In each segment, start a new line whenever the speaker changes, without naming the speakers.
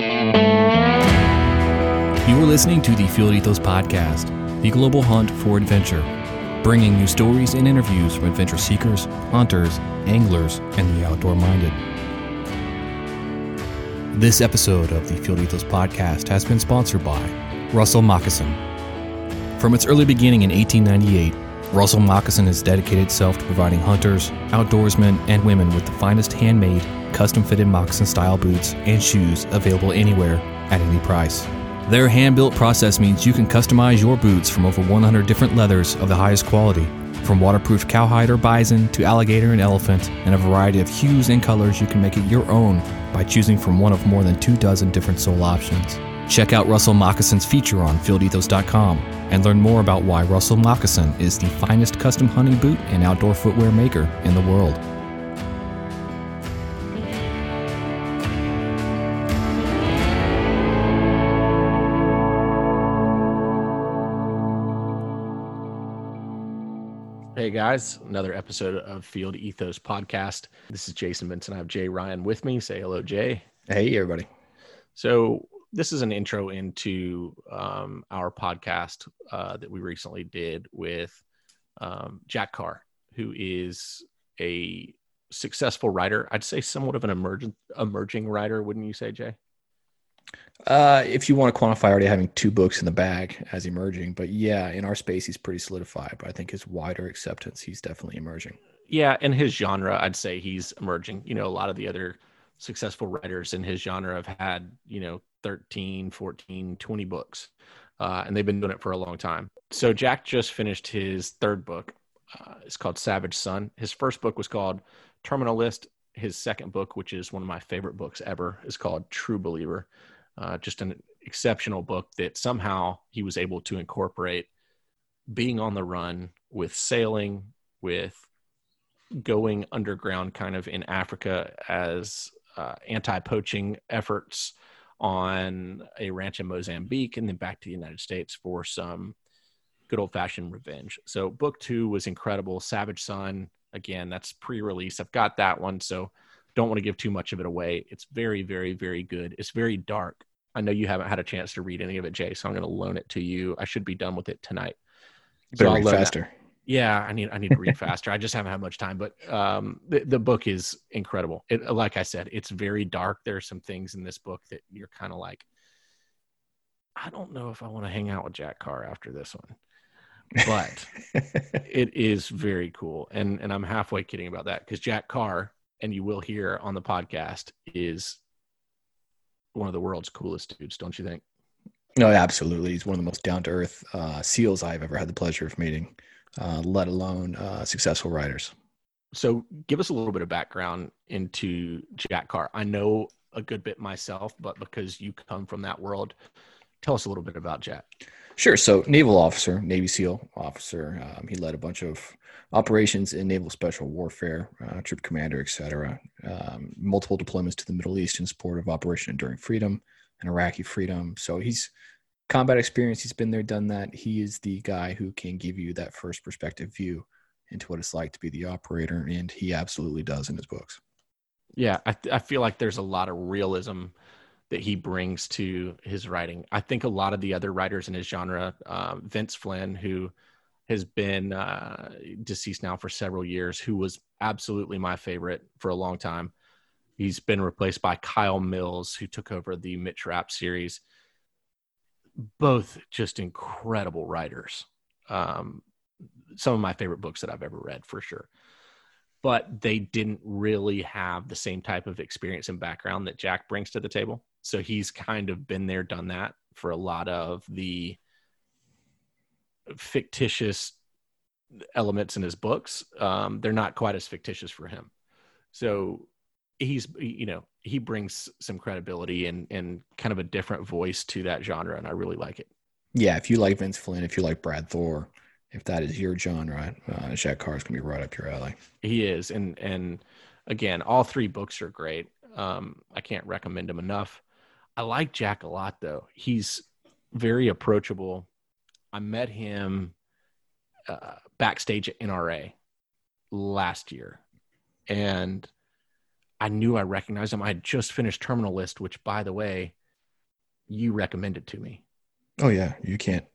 You are listening to the Field Ethos Podcast, the global hunt for adventure, bringing you stories and interviews from adventure seekers, hunters, anglers, and the outdoor minded. This episode of the Field Ethos Podcast has been sponsored by Russell Moccasin. From its early beginning in 1898, Russell Moccasin has dedicated itself to providing hunters, outdoorsmen, and women with the finest handmade, custom fitted moccasin style boots and shoes available anywhere at any price. Their hand built process means you can customize your boots from over 100 different leathers of the highest quality, from waterproof cowhide or bison to alligator and elephant, and a variety of hues and colors you can make it your own by choosing from one of more than two dozen different sole options. Check out Russell Moccasin's feature on fieldethos.com and learn more about why Russell Moccasin is the finest custom hunting boot and outdoor footwear maker in the world.
Guys, another episode of Field Ethos Podcast. This is Jason Benson. I have Jay Ryan with me. Say hello, Jay.
Hey, everybody.
So, this is an intro into um, our podcast uh, that we recently did with um, Jack Carr, who is a successful writer. I'd say somewhat of an emergent emerging writer, wouldn't you say, Jay?
Uh, if you want to quantify already having two books in the bag as emerging, but yeah, in our space, he's pretty solidified. But I think his wider acceptance, he's definitely emerging.
Yeah, in his genre, I'd say he's emerging. You know, a lot of the other successful writers in his genre have had, you know, 13, 14, 20 books. Uh, and they've been doing it for a long time. So Jack just finished his third book. Uh, it's called Savage Son. His first book was called Terminal List. His second book, which is one of my favorite books ever, is called True Believer. Uh, just an exceptional book that somehow he was able to incorporate being on the run with sailing, with going underground kind of in Africa as uh, anti poaching efforts on a ranch in Mozambique and then back to the United States for some good old fashioned revenge. So, book two was incredible. Savage Son, again, that's pre release. I've got that one. So, don't want to give too much of it away. It's very, very, very good. It's very dark. I know you haven't had a chance to read any of it, Jay, so I'm going to loan it to you. I should be done with it tonight.
So Better read faster.
That. Yeah, I need I need to read faster. I just haven't had much time, but um, the, the book is incredible. It, like I said, it's very dark. There are some things in this book that you're kind of like, I don't know if I want to hang out with Jack Carr after this one, but it is very cool. And and I'm halfway kidding about that because Jack Carr, and you will hear on the podcast, is one of the world's coolest dudes, don't you think?
No, absolutely. He's one of the most down to earth uh, seals I've ever had the pleasure of meeting uh, let alone uh, successful writers.
So, give us a little bit of background into Jack Carr. I know a good bit myself, but because you come from that world, tell us a little bit about Jack.
Sure. So, naval officer, Navy SEAL officer. Um, he led a bunch of operations in naval special warfare, uh, troop commander, etc. Um, multiple deployments to the Middle East in support of Operation Enduring Freedom and Iraqi Freedom. So he's combat experience. He's been there, done that. He is the guy who can give you that first perspective view into what it's like to be the operator, and he absolutely does in his books.
Yeah, I, I feel like there's a lot of realism that he brings to his writing. I think a lot of the other writers in his genre, uh, Vince Flynn, who has been uh, deceased now for several years, who was absolutely my favorite for a long time. He's been replaced by Kyle Mills, who took over the Mitch Rapp series both just incredible writers. Um, some of my favorite books that I've ever read for sure. But they didn't really have the same type of experience and background that Jack brings to the table. So he's kind of been there, done that for a lot of the fictitious elements in his books. Um, they're not quite as fictitious for him. So he's you know he brings some credibility and and kind of a different voice to that genre and i really like it
yeah if you like vince flynn if you like brad thor if that is your genre uh, jack carr is going to be right up your alley
he is and and again all three books are great um i can't recommend them enough i like jack a lot though he's very approachable i met him uh, backstage at nra last year and I knew I recognized him. I had just finished Terminal List, which, by the way, you recommended to me.
Oh yeah, you can't.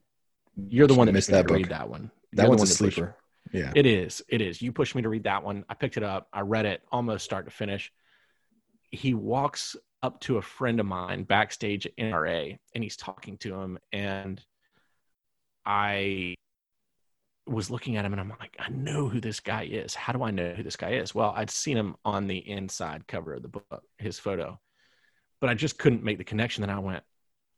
You're the one that
missed that book.
read that one.
That
You're
one's a
one pushed-
sleeper. Yeah.
It is. It is. You pushed me to read that one. I picked it up. I read it almost start to finish. He walks up to a friend of mine backstage at NRA and he's talking to him. And I was looking at him and I'm like, I know who this guy is. How do I know who this guy is? Well, I'd seen him on the inside cover of the book, his photo, but I just couldn't make the connection. Then I went,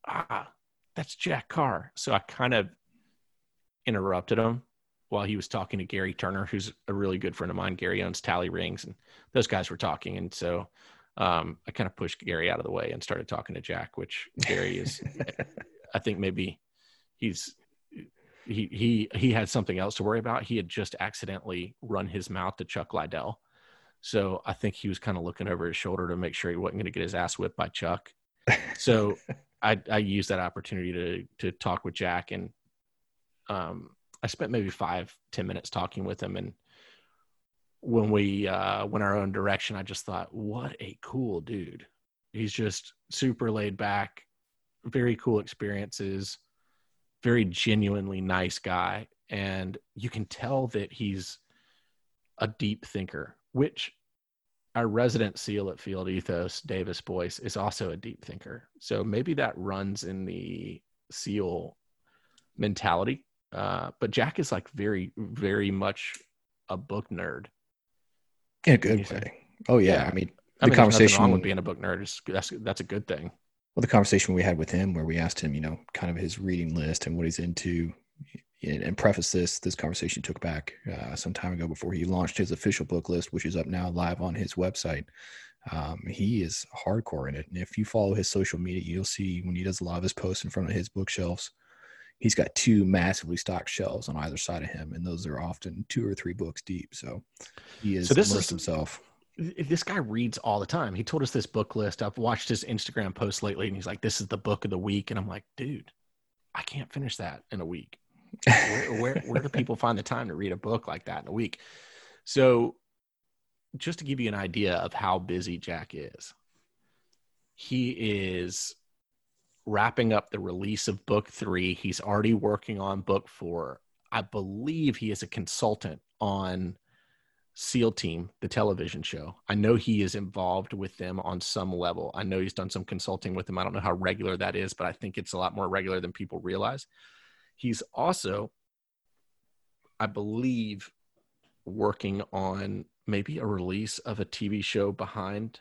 ah, that's Jack Carr. So I kind of interrupted him while he was talking to Gary Turner, who's a really good friend of mine. Gary owns Talley Rings, and those guys were talking. And so um, I kind of pushed Gary out of the way and started talking to Jack, which Gary is, I think maybe he's he he he had something else to worry about. He had just accidentally run his mouth to Chuck Liddell. So I think he was kind of looking over his shoulder to make sure he wasn't going to get his ass whipped by Chuck. So I I used that opportunity to to talk with Jack and um I spent maybe five, ten minutes talking with him. And when we uh, went our own direction, I just thought, what a cool dude. He's just super laid back, very cool experiences, very genuinely nice guy. And you can tell that he's a deep thinker, which our resident seal at Field Ethos, Davis Boyce, is also a deep thinker. So maybe that runs in the seal mentality uh, but Jack is like very, very much a book nerd.
In a good
say?
way. Oh yeah.
Yeah.
I mean,
I
the
mean,
conversation
wrong with being a book nerd. is that's that's a good thing.
well, the conversation we had with him, where we asked him, you know, kind of his reading list and what he's into, and, and preface this. This conversation took back uh, some time ago before he launched his official book list, which is up now live on his website. Um, he is hardcore in it, and if you follow his social media, you'll see when he does a lot of his posts in front of his bookshelves. He's got two massively stocked shelves on either side of him, and those are often two or three books deep. So he is
So this
immersed
is-
himself.
This guy reads all the time. He told us this book list. I've watched his Instagram post lately, and he's like, "This is the book of the week," and I'm like, "Dude, I can't finish that in a week. Where where, where do people find the time to read a book like that in a week?" So, just to give you an idea of how busy Jack is, he is wrapping up the release of book three. He's already working on book four. I believe he is a consultant on SEAL Team, the television show. I know he is involved with them on some level. I know he's done some consulting with them. I don't know how regular that is, but I think it's a lot more regular than people realize. He's also, I believe, working on maybe a release of a TV show behind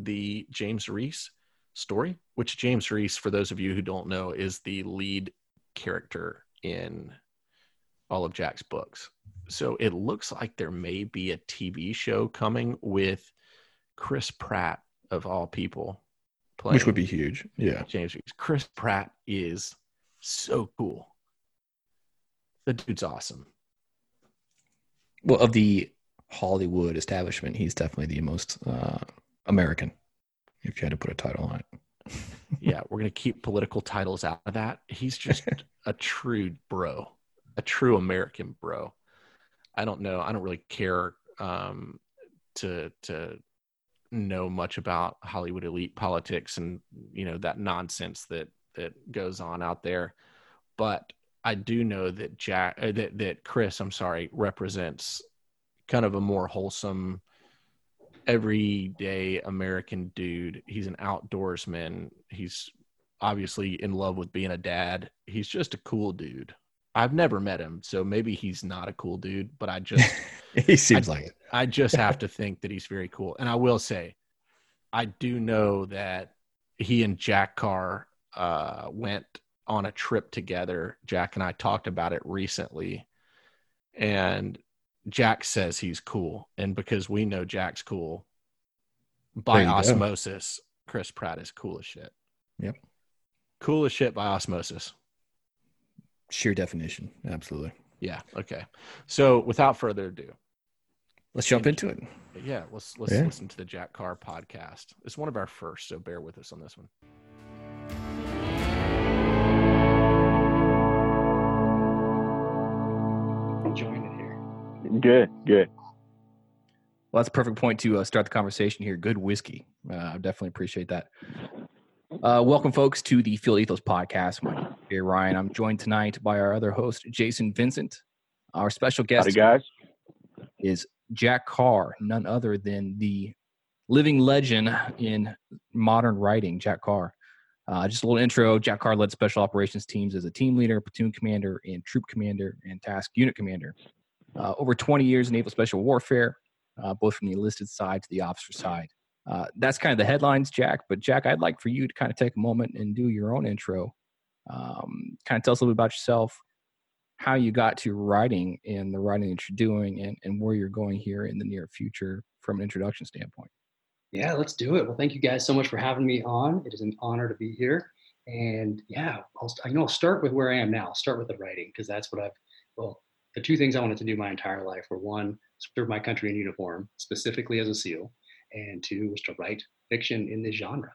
the James Reece story, which James Reece, for those of you who don't know, is the lead character in all of Jack's books. So it looks like there may be a TV show coming with Chris Pratt of all people playing
which would be huge. Yeah.
James Reece. Chris Pratt is so cool. The dude's awesome.
Well, of the Hollywood establishment, he's definitely the most uh, American. If you had to put a title on it,
Yeah, we're gonna keep political titles out of that. He's just a true bro, a true American bro. I don't know. I don't really care um, to to know much about Hollywood elite politics and you know that nonsense that that goes on out there, but I do know that Jack uh, that that Chris, I'm sorry, represents kind of a more wholesome everyday American dude. He's an outdoorsman. He's obviously in love with being a dad. He's just a cool dude. I've never met him, so maybe he's not a cool dude, but I just
he seems like it.
I just have to think that he's very cool. And I will say, I do know that he and Jack Carr uh, went on a trip together. Jack and I talked about it recently. And Jack says he's cool. And because we know Jack's cool, by
you go.
osmosis, Chris Pratt is cool as shit.
Yep.
Cool as shit by osmosis.
Sheer definition, absolutely.
Yeah. Okay. So without further ado,
Let's jump into it.
Yeah, let's let's
Yeah.
listen to the Jack Carr podcast. It's one of our first, so bear with us on this one.
Good, good.
Well, that's a perfect point to uh, start the conversation here. Good whiskey. Uh, I definitely appreciate that.
Uh, welcome, folks, to the Field Ethos podcast. My name is Ryan. I'm joined tonight by our other host, Jason Vincent. Our special guest,
Howdy, guys,
is Jack Carr, none other than the living legend in modern writing, Jack Carr. Uh, just a little intro. Jack Carr led special operations teams as a team leader, platoon commander, and troop commander and task unit commander. Uh, over 20 years in naval special warfare, uh, both from the enlisted side to the officer side. Uh, that's kind of the headlines, Jack. But Jack, I'd like for you to kind of take a moment and do your own intro. Um, kind of tell us a little bit about yourself, how you got to writing and the writing that you're doing, and, and where you're going here in the near future from an introduction standpoint.
Yeah, let's do it. Well, thank you guys so much for having me on. It is an honor to be here. And yeah, I'll, I know I'll start with where I am now. I'll start with the writing because that's what I've, well, the two things I wanted to do my entire life were one, serve my country in uniform, specifically as a SEAL, and two was to write fiction in this genre.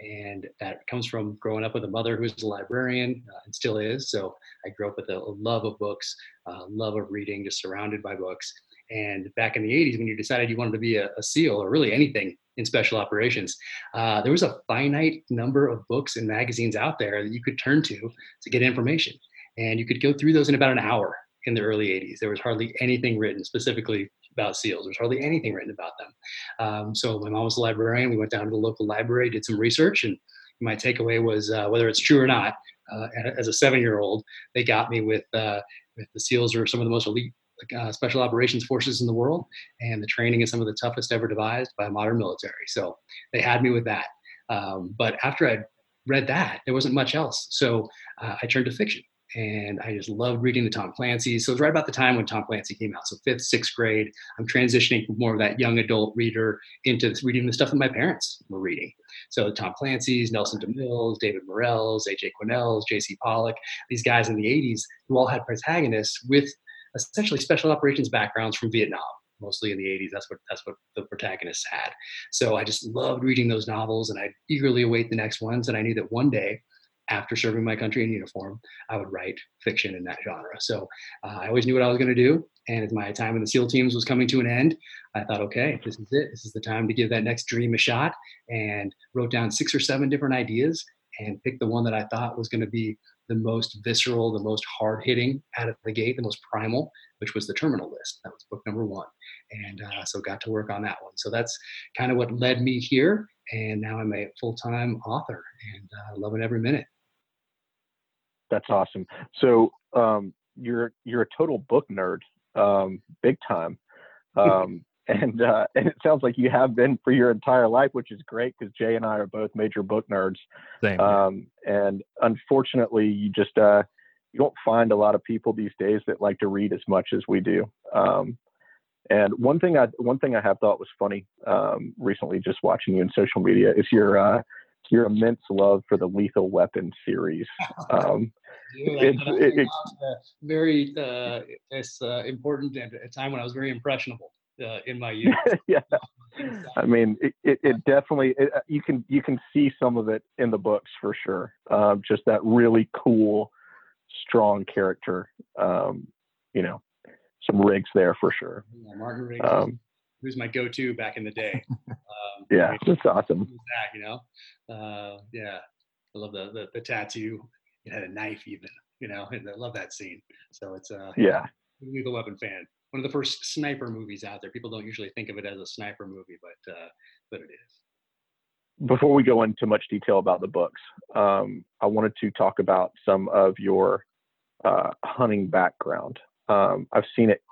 And that comes from growing up with a mother who's a librarian uh, and still is. So I grew up with a, love of books, uh, love of reading, just surrounded by books. And back in the 80s, when you decided you wanted to be a, a SEAL or really anything in special operations, uh, there was a finite number of books and magazines out there that you could turn to to get information. And you could go through those in about an hour in the early 80s. There was hardly anything written specifically about seals. There's hardly anything written about them. Um, so my mom was a librarian. We went down to the local library, did some research, and my takeaway was uh, whether it's true or not. Uh, as a seven-year-old, they got me with uh, with the SEALs are some of the most elite uh, special operations forces in the world, and the training is some of the toughest ever devised by a modern military. So they had me with that. Um, but after I read that, there wasn't much else. So uh, I turned to fiction and I just loved reading the Tom Clancy. So it was right about the time when Tom Clancy came out. So fifth, sixth grade, I'm transitioning from more of that young adult reader into reading the stuff that my parents were reading. So Tom Clancy's, Nelson DeMille's, David Morrell's, A.J. Quinnell's, J.C. Pollock, these guys in the 80s who all had protagonists with essentially special operations backgrounds from Vietnam. Mostly in the 80s, that's what that's what the protagonists had. So I just loved reading those novels, and I eagerly await the next ones. And I knew that one day after serving my country in uniform, I would write fiction in that genre. So uh, I always knew what I was going to do. And as my time in the SEAL teams was coming to an end, I thought, okay, this is it. This is the time to give that next dream a shot. And wrote down six or seven different ideas and picked the one that I thought was going to be the most visceral, the most hard hitting out of the gate, the most primal, which was the terminal list. That was book number one. And uh, so got to work on that one. So that's kind of what led me here. And now I'm a full time author and uh, loving every minute.
That's awesome. So um, you're you're a total book nerd, um, big time, um, and uh, and it sounds like you have been for your entire life, which is great because Jay and I are both major book nerds.
Same.
Um, and unfortunately, you just uh, you don't find a lot of people these days that like to read as much as we do. Um, and one thing I one thing I have thought was funny um, recently, just watching you in social media, is your uh, your immense love for the Lethal Weapon series. Um,
it's, it, it, very uh, it's uh, important at a time when I was very impressionable uh, in my youth.
yeah, I mean, it, it, it definitely uh, you can you can see some of it in the books for sure. Um, just that really cool, strong character. Um, you know, some Riggs there for sure.
Yeah, Martin Riggs. Um, who's my go-to back in the day.
Um, yeah, that's awesome.
Back, you know, uh, yeah, I love the, the, the tattoo. It had a knife even, you know, and I love that scene. So it's uh,
yeah,
lethal weapon fan. One of the first sniper movies out there. People don't usually think of it as a sniper movie, but uh, but it is.
Before we go into much detail about the books, um, I wanted to talk about some of your uh, hunting background. Um, I've seen it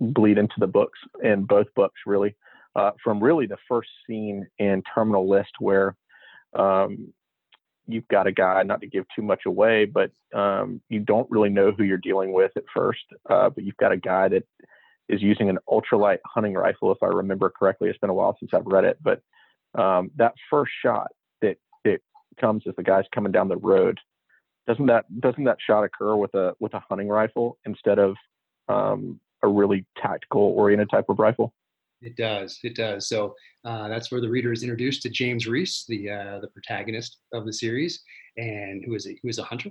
bleed into the books in both books really uh, from really the first scene in terminal list where um, you've got a guy not to give too much away but um, you don't really know who you're dealing with at first uh, but you've got a guy that is using an ultralight hunting rifle if i remember correctly it's been a while since i've read it but um, that first shot that that comes as the guy's coming down the road doesn't that doesn't that shot occur with a with a hunting rifle instead of um, a really tactical oriented type of rifle?
It does. It does. So uh, that's where the reader is introduced to James Reece, the uh, the protagonist of the series, and who is a, who is a hunter,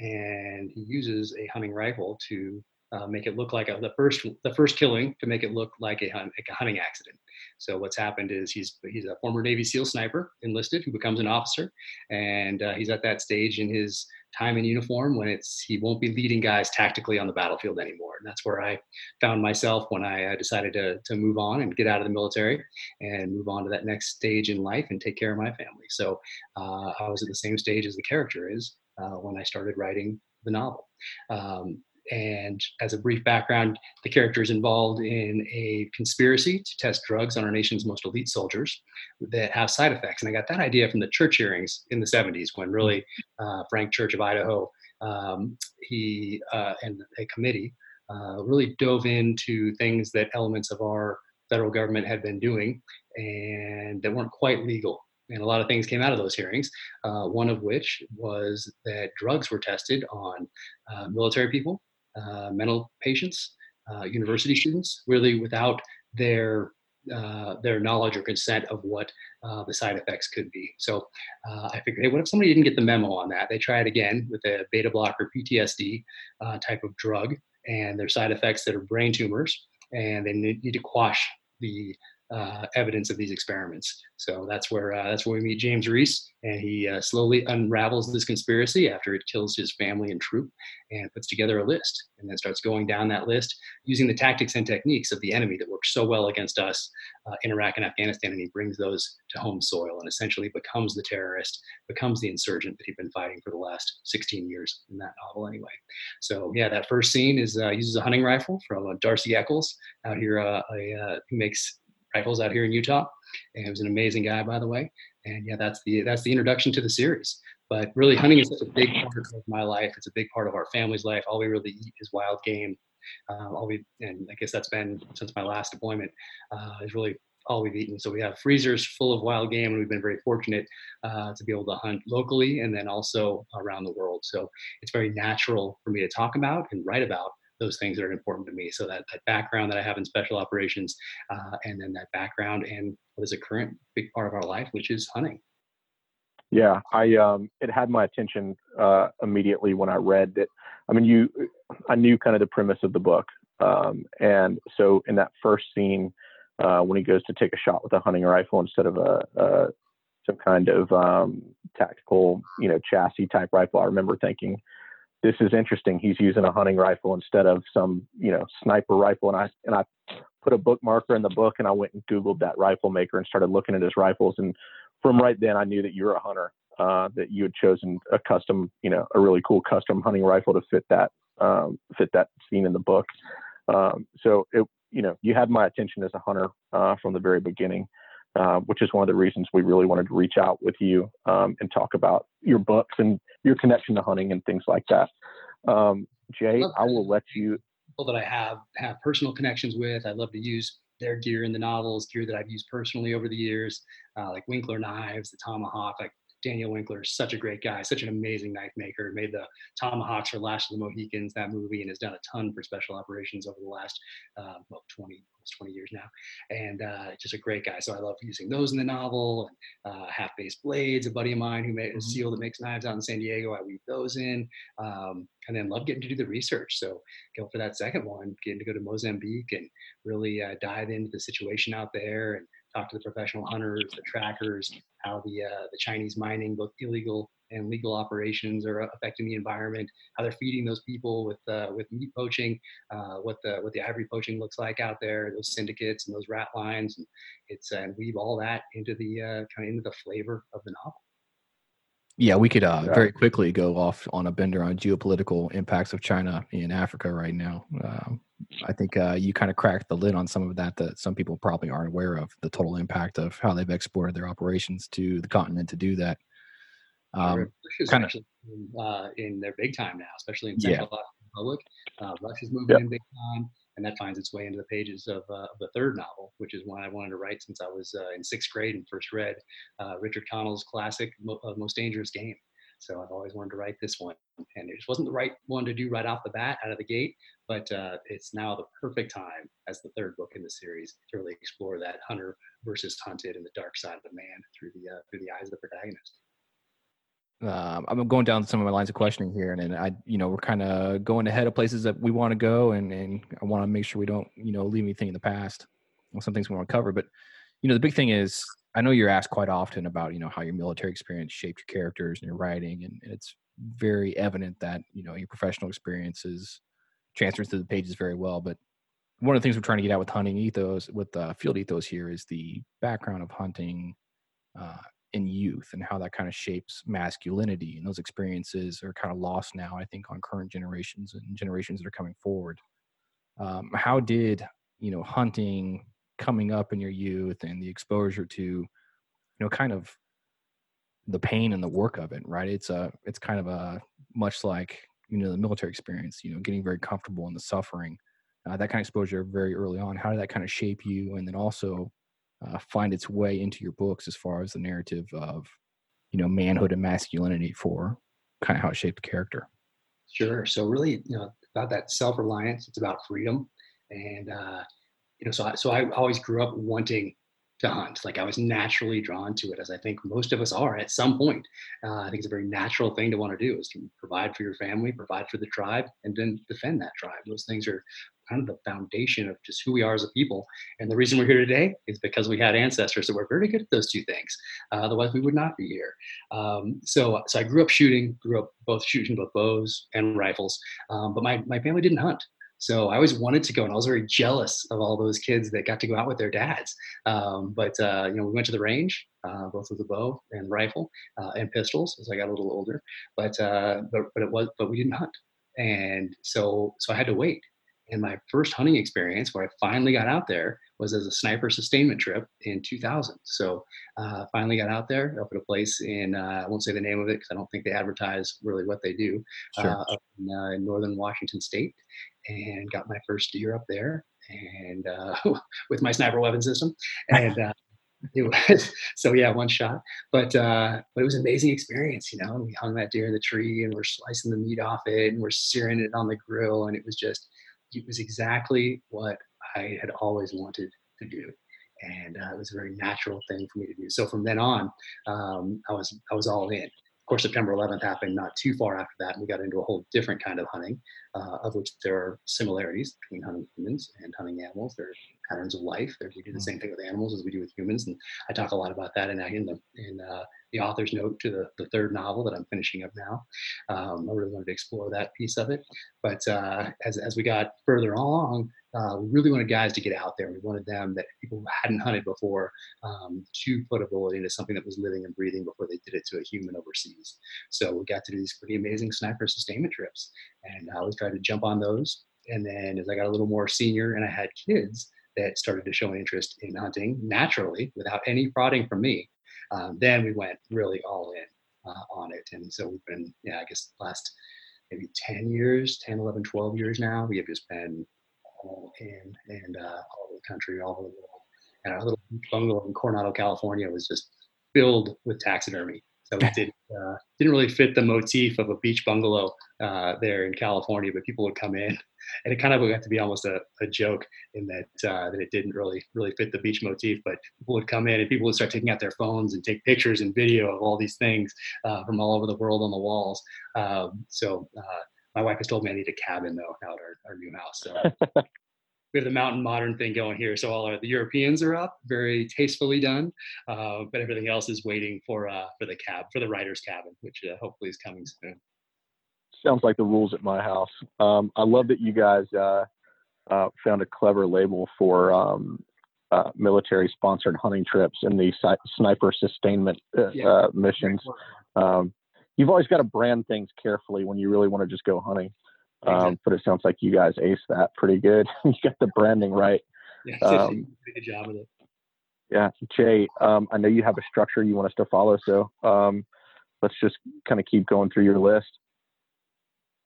and he uses a hunting rifle to uh, make it look like a, the first the first killing to make it look like a, like a hunting accident. So what's happened is he's he's a former Navy SEAL sniper enlisted who becomes an officer, and uh, he's at that stage in his time in uniform when it's he won't be leading guys tactically on the battlefield anymore. And that's where I found myself when I decided to to move on and get out of the military and move on to that next stage in life and take care of my family. So uh, I was at the same stage as the character is uh, when I started writing the novel. Um, and as a brief background, the character is involved in a conspiracy to test drugs on our nation's most elite soldiers that have side effects. And I got that idea from the church hearings in the 70s when really uh, Frank Church of Idaho, um, he uh, and a committee uh, really dove into things that elements of our federal government had been doing and that weren't quite legal. And a lot of things came out of those hearings, uh, one of which was that drugs were tested on uh, military people, mental patients, uh, university students, really without their uh, their knowledge or consent of what uh, the side effects could be. So uh, I figured, hey, what if somebody didn't get the memo on that? They try it again with a beta blocker PTSD uh, type of drug, and their side effects that are brain tumors, and they need to quash the uh, evidence of these experiments. So that's where uh, that's where we meet James Reece, and he uh, slowly unravels this conspiracy after it kills his family and troop, and puts together a list, and then starts going down that list using the tactics and techniques of the enemy that worked so well against us uh, in Iraq and Afghanistan, and he brings those to home soil, and essentially becomes the terrorist, becomes the insurgent that he'd been fighting for the last 16 years in that novel, anyway. So yeah, that first scene is uh, uses a hunting rifle from uh, Darcy Echols out here, a, who makes rifles out here in Utah. And he was an amazing guy, by the way. And yeah, that's the that's the introduction to the series. But really, hunting is such a big part of my life. It's a big part of our family's life. All we really eat is wild game. Uh, all we and I guess that's been since my last deployment. Uh, is really all we've eaten. So we have freezers full of wild game, and we've been very fortunate uh, to be able to hunt locally and then also around the world. So it's very natural for me to talk about and write about those things that are important to me. So that, that background that I have in special operations, uh, and then that background and what is a current big part of our life, which is hunting.
Yeah, I um, it had my attention uh, immediately when I read that. I mean, you, I knew kind of the premise of the book, um, and so in that first scene, uh, when he goes to take a shot with a hunting rifle instead of a, a some kind of um, tactical, you know, chassis type rifle, I remember thinking, this is interesting. He's using a hunting rifle instead of some, you know, sniper rifle. And I and I put a bookmarker in the book and I went and Googled that rifle maker and started looking at his rifles. And from right then, I knew that you're a hunter. Uh, that you had chosen a custom, you know, a really cool custom hunting rifle to fit that um, fit that scene in the book. Um, so it, you know, you had my attention as a hunter uh, from the very beginning. Uh, which is one of the reasons we really wanted to reach out with you um, and talk about your books and your connection to hunting and things like that. Um, Jay, I, will let you.
People that I have have personal connections with. I love to use their gear in the novels, gear that I've used personally over the years, uh, like Winkler knives, the tomahawk. Like Daniel Winkler is such a great guy, such an amazing knife maker. Made the tomahawks for Last of the Mohicans, that movie, and has done a ton for special operations over the last uh, well 20 almost 20 years now, and uh, just a great guy. So I love using those in the novel. And uh, Half Face Blades, a buddy of mine who made a mm-hmm. seal that makes knives out in San Diego. I weave those in, um, and then love getting to do the research. So go for that second one, getting to go to Mozambique and really uh, dive into the situation out there and talk to the professional hunters, the trackers, how the uh, the Chinese mining, both illegal and legal operations are affecting the environment, how they're feeding those people with uh, with meat poaching, uh, what the what the ivory poaching looks like out there, those syndicates and those rat lines, and it's uh, and weave all that into the uh, kind of into the flavor of the novel.
Yeah, we could uh, very quickly go off on a bender on geopolitical impacts of China in Africa right now. Um, I think uh, you kind of cracked the lid on some of that that some people probably aren't aware of the total impact of how they've exported their operations to the continent to do that.
Um, kind of uh, in their big time now, especially in Central yeah. Republic. Uh, Russia's moving yep. in big time, and that finds its way into the pages of, uh, of the third novel, which is one I wanted to write since I was uh, in sixth grade and first read uh, Richard Connell's classic Mo- Most Dangerous Game. So I've always wanted to write this one, and it just wasn't the right one to do right off the bat, out of the gate. But uh, it's now the perfect time as the third book in the series to really explore that hunter versus hunted and the dark side of the man through the uh, through the eyes of the protagonist.
Um, I'm going down some of my lines of questioning here, and, and I, you know, we're kind of going ahead of places that we want to go, and and I want to make sure we don't, you know, leave anything in the past. Well, Some things we want to cover, but you know, the big thing is, I know you're asked quite often about, you know, how your military experience shaped your characters and your writing, and, and it's very evident that you know your professional experiences transfers to the pages very well. But one of the things we're trying to get out with hunting ethos, with uh, field ethos here, is the background of hunting uh, in youth and how that kind of shapes masculinity. And those experiences are kind of lost now, I think, on current generations and generations that are coming forward. Um, how did you know hunting coming up in your youth and the exposure to you know kind of the pain and the work of it right it's a it's kind of a much like you know the military experience you know getting very comfortable in the suffering uh, that kind of exposure very early on how did that kind of shape you and then also uh, find its way into your books as far as the narrative of you know manhood and masculinity for kind of how it shaped character
sure so really you know about that self-reliance it's about freedom and uh you know so I, so I always grew up wanting to hunt. Like I was naturally drawn to it, as I think most of us are at some point. Uh, I think it's a very natural thing to want to do is to provide for your family, provide for the tribe, and then defend that tribe. Those things are kind of the foundation of just who we are as a people. And the reason we're here today is because we had ancestors that were very good at those two things. Uh, otherwise, we would not be here. Um, so, so I grew up shooting, grew up both shooting both bows and rifles. Um, but my, my family didn't hunt. So I always wanted to go, and I was very jealous of all those kids that got to go out with their dads. Um, but uh, you know, we went to the range, uh, both with the bow and rifle uh, and pistols as I got a little older. But uh, but but it was but we didn't hunt, and so so I had to wait. And my first hunting experience, where I finally got out there, was as a sniper sustainment trip in 2000. So uh, finally got out there up at a place in uh, I won't say the name of it because I don't think they advertise really what they do sure. uh, up in, uh, in, northern Washington State, and got my first deer up there and uh, with my sniper weapon system and uh, it was so yeah one shot but uh but it was an amazing experience you know and we hung that deer in the tree and we're slicing the meat off it and we're searing it on the grill and it was just it was exactly what i had always wanted to do and uh, it was a very natural thing for me to do so from then on um, i was i was all in of course, September 11th happened not too far after that, and we got into a whole different kind of hunting, uh, of which there are similarities between hunting humans and hunting animals. There are patterns of life. There, we do the mm. same thing with animals as we do with humans, and I talk a lot about that in, in the in uh, the author's note to the, the third novel that I'm finishing up now. Um, I really wanted to explore that piece of it, but uh, as as we got further along, uh, we really wanted guys to get out there. We wanted them that people who hadn't hunted before um, to put a bullet into something that was living and breathing before they did it to a human overseas. So we got to do these pretty amazing sniper sustainment trips, and I always tried to jump on those. And then as I got a little more senior and I had kids that started to show interest in hunting naturally without any prodding from me, um, then we went really all in uh, on it. And so we've been, yeah, I guess last maybe 10 years, 10, 11, 12 years now, we have just been all in and uh, all over the country, all over the world. And our little bungalow in Coronado, California was just filled with taxidermy. So it did, uh, didn't really fit the motif of a beach bungalow uh, there in California, but people would come in, and it kind of got to be almost a, a joke in that uh, that it didn't really really fit the beach motif. But people would come in, and people would start taking out their phones and take pictures and video of all these things uh, from all over the world on the walls. Um, so uh, my wife has told me I need a cabin though now our, our new house. So we have the mountain modern thing going here. So all our, the Europeans are up, very tastefully done, uh, but everything else is waiting for uh, for the cab for the writer's cabin, which uh, hopefully is coming soon.
Sounds like the rules at my house. Um, I love that you guys uh, uh, found a clever label for um, uh, military sponsored hunting trips and the sniper sustainment yeah. missions. Um, you've always got to brand things carefully when you really want to just go hunting. Um, but it sounds like you guys ace that pretty good. you got the branding right.
Yeah, um, good job with it.
Yeah, Jay, um, I know you have a structure you want us to follow, so um, let's just kind of keep going through your list.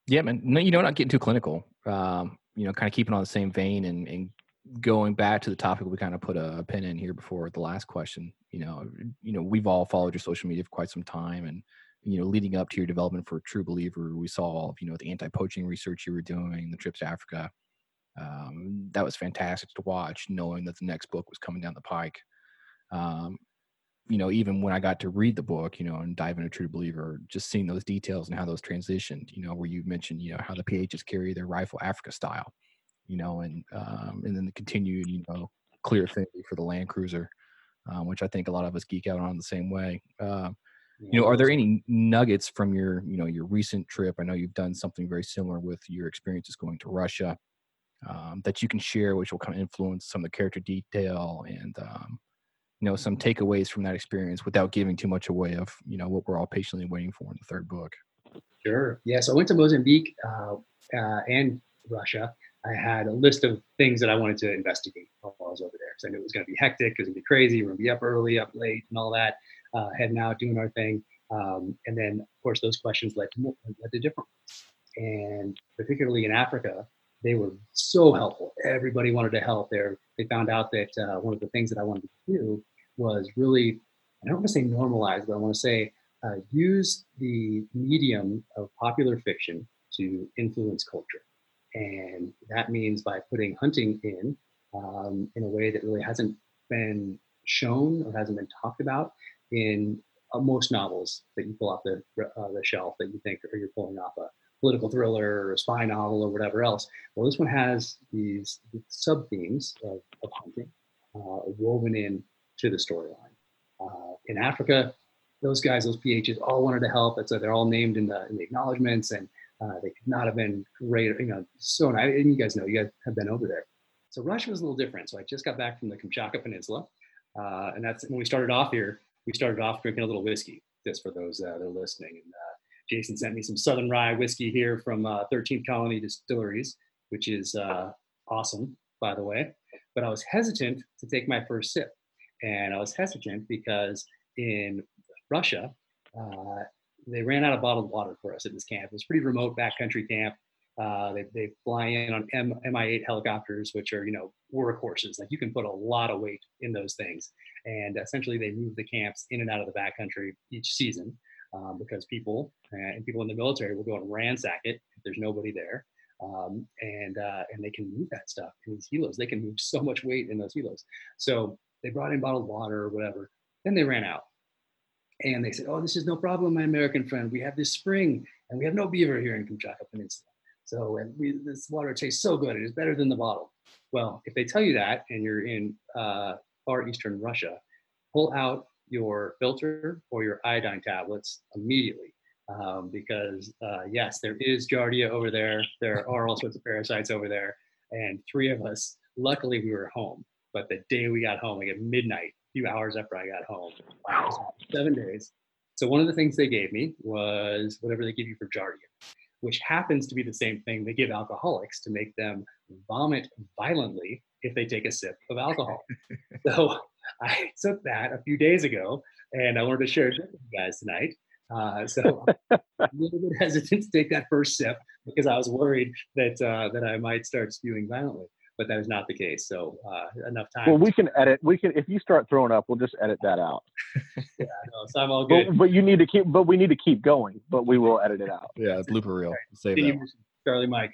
Yeah, man. No, you know, not getting too clinical. Um, you know, kind of keeping on the same vein and, and going back to the topic we kind of put a pin in here before the last question. You know, you know, we've all followed your social media for quite some time, and you know, leading up to your development for True Believer, we saw you know, the anti-poaching research you were doing, the trips to Africa. Um, that was fantastic to watch, knowing that the next book was coming down the pike. Um, you know, even when I got to read the book, you know, and dive into True Believer, just seeing those details and how those transitioned, you know, where you mentioned, you know, how the PHs carry their rifle Africa style, you know, and um, and then the continued, you know, clear affinity for the Land Cruiser, um, which I think a lot of us geek out on the same way. You know, are there any nuggets from your, you know, your recent trip? I know you've done something very similar with your experiences going to Russia um, that you can share, which will kind of influence some of the character detail and, um, you know, some takeaways from that experience without giving too much away of, you know, what we're all patiently waiting for in the third book.
Sure. Yeah. So I went to Mozambique uh, uh, and Russia. I had a list of things that I wanted to investigate while I was over there. So I knew it was going to be hectic, it was going to be crazy. We're going to be up early, up late, and all that uh, heading out, doing our thing. Um, and then, of course, those questions led to led to different ones. And particularly in Africa, they were so helpful. Everybody wanted to help. There, they found out that uh, one of the things that I wanted to do was really, I don't want to say normalize, but I want to say uh, use the medium of popular fiction to influence culture. And that means by putting hunting in um, in a way that really hasn't been shown or hasn't been talked about in uh, most novels that you pull off the uh, the shelf that you think or you're pulling off a political thriller or a spy novel or whatever else. Well, this one has these sub themes of, of hunting uh, woven in to the storyline. Uh, in Africa, those guys, those PHs, all wanted to help. That's they're all named in the, in the acknowledgments, and uh, they could not have been greater. You know, so nice. And you guys know, you guys have been over there. So Russia was a little different. So I just got back from the Kamchatka Peninsula, uh, and that's when we started off here we started off drinking a little whiskey, just for those that are listening. And uh, Jason sent me some Southern Rye whiskey here from uh, 13th Colony Distilleries, which is uh, awesome, by the way. But I was hesitant to take my first sip. And I was hesitant because in Russia, uh, they ran out of bottled water for us at this camp. It was pretty remote backcountry camp. Uh, they, they fly in on M, Mi-8 helicopters, which are, you know, workhorses. Like you can put a lot of weight in those things. And essentially they move the camps in and out of the backcountry each season um, because people uh, and people in the military will go and ransack it if there's nobody there. Um, and, uh, and they can move that stuff in these helos. They can move so much weight in those helos. So they brought in bottled water or whatever. Then they ran out. And they said, oh, this is no problem, my American friend. We have this spring and we have no beaver here in Kamchatka Peninsula. So and we, this water tastes so good. It is better than the bottle. Well, if they tell you that and you're in uh, far eastern Russia, pull out your filter or your iodine tablets immediately. Um, because uh, yes, there is Giardia over there. There are all sorts of parasites over there. And three of us, luckily we were home. But the day we got home, like at midnight, a few hours after I got home, wow, seven days. So one of the things they gave me was whatever they give you for Giardia which happens to be the same thing they give alcoholics to make them vomit violently if they take a sip of alcohol. so I took that a few days ago and I wanted to share it with you guys tonight. Uh, so I'm a little bit hesitant to take that first sip because I was worried that uh, that I might start spewing violently but that is not the case. So uh, enough time.
Well, we can edit. We can if you start throwing up, we'll just edit that out.
yeah, no, so I'm all good.
But, but, you need to keep. But we need to keep going. But we will edit it out.
Yeah, it's blooper reel. Save that.
Charlie Mike.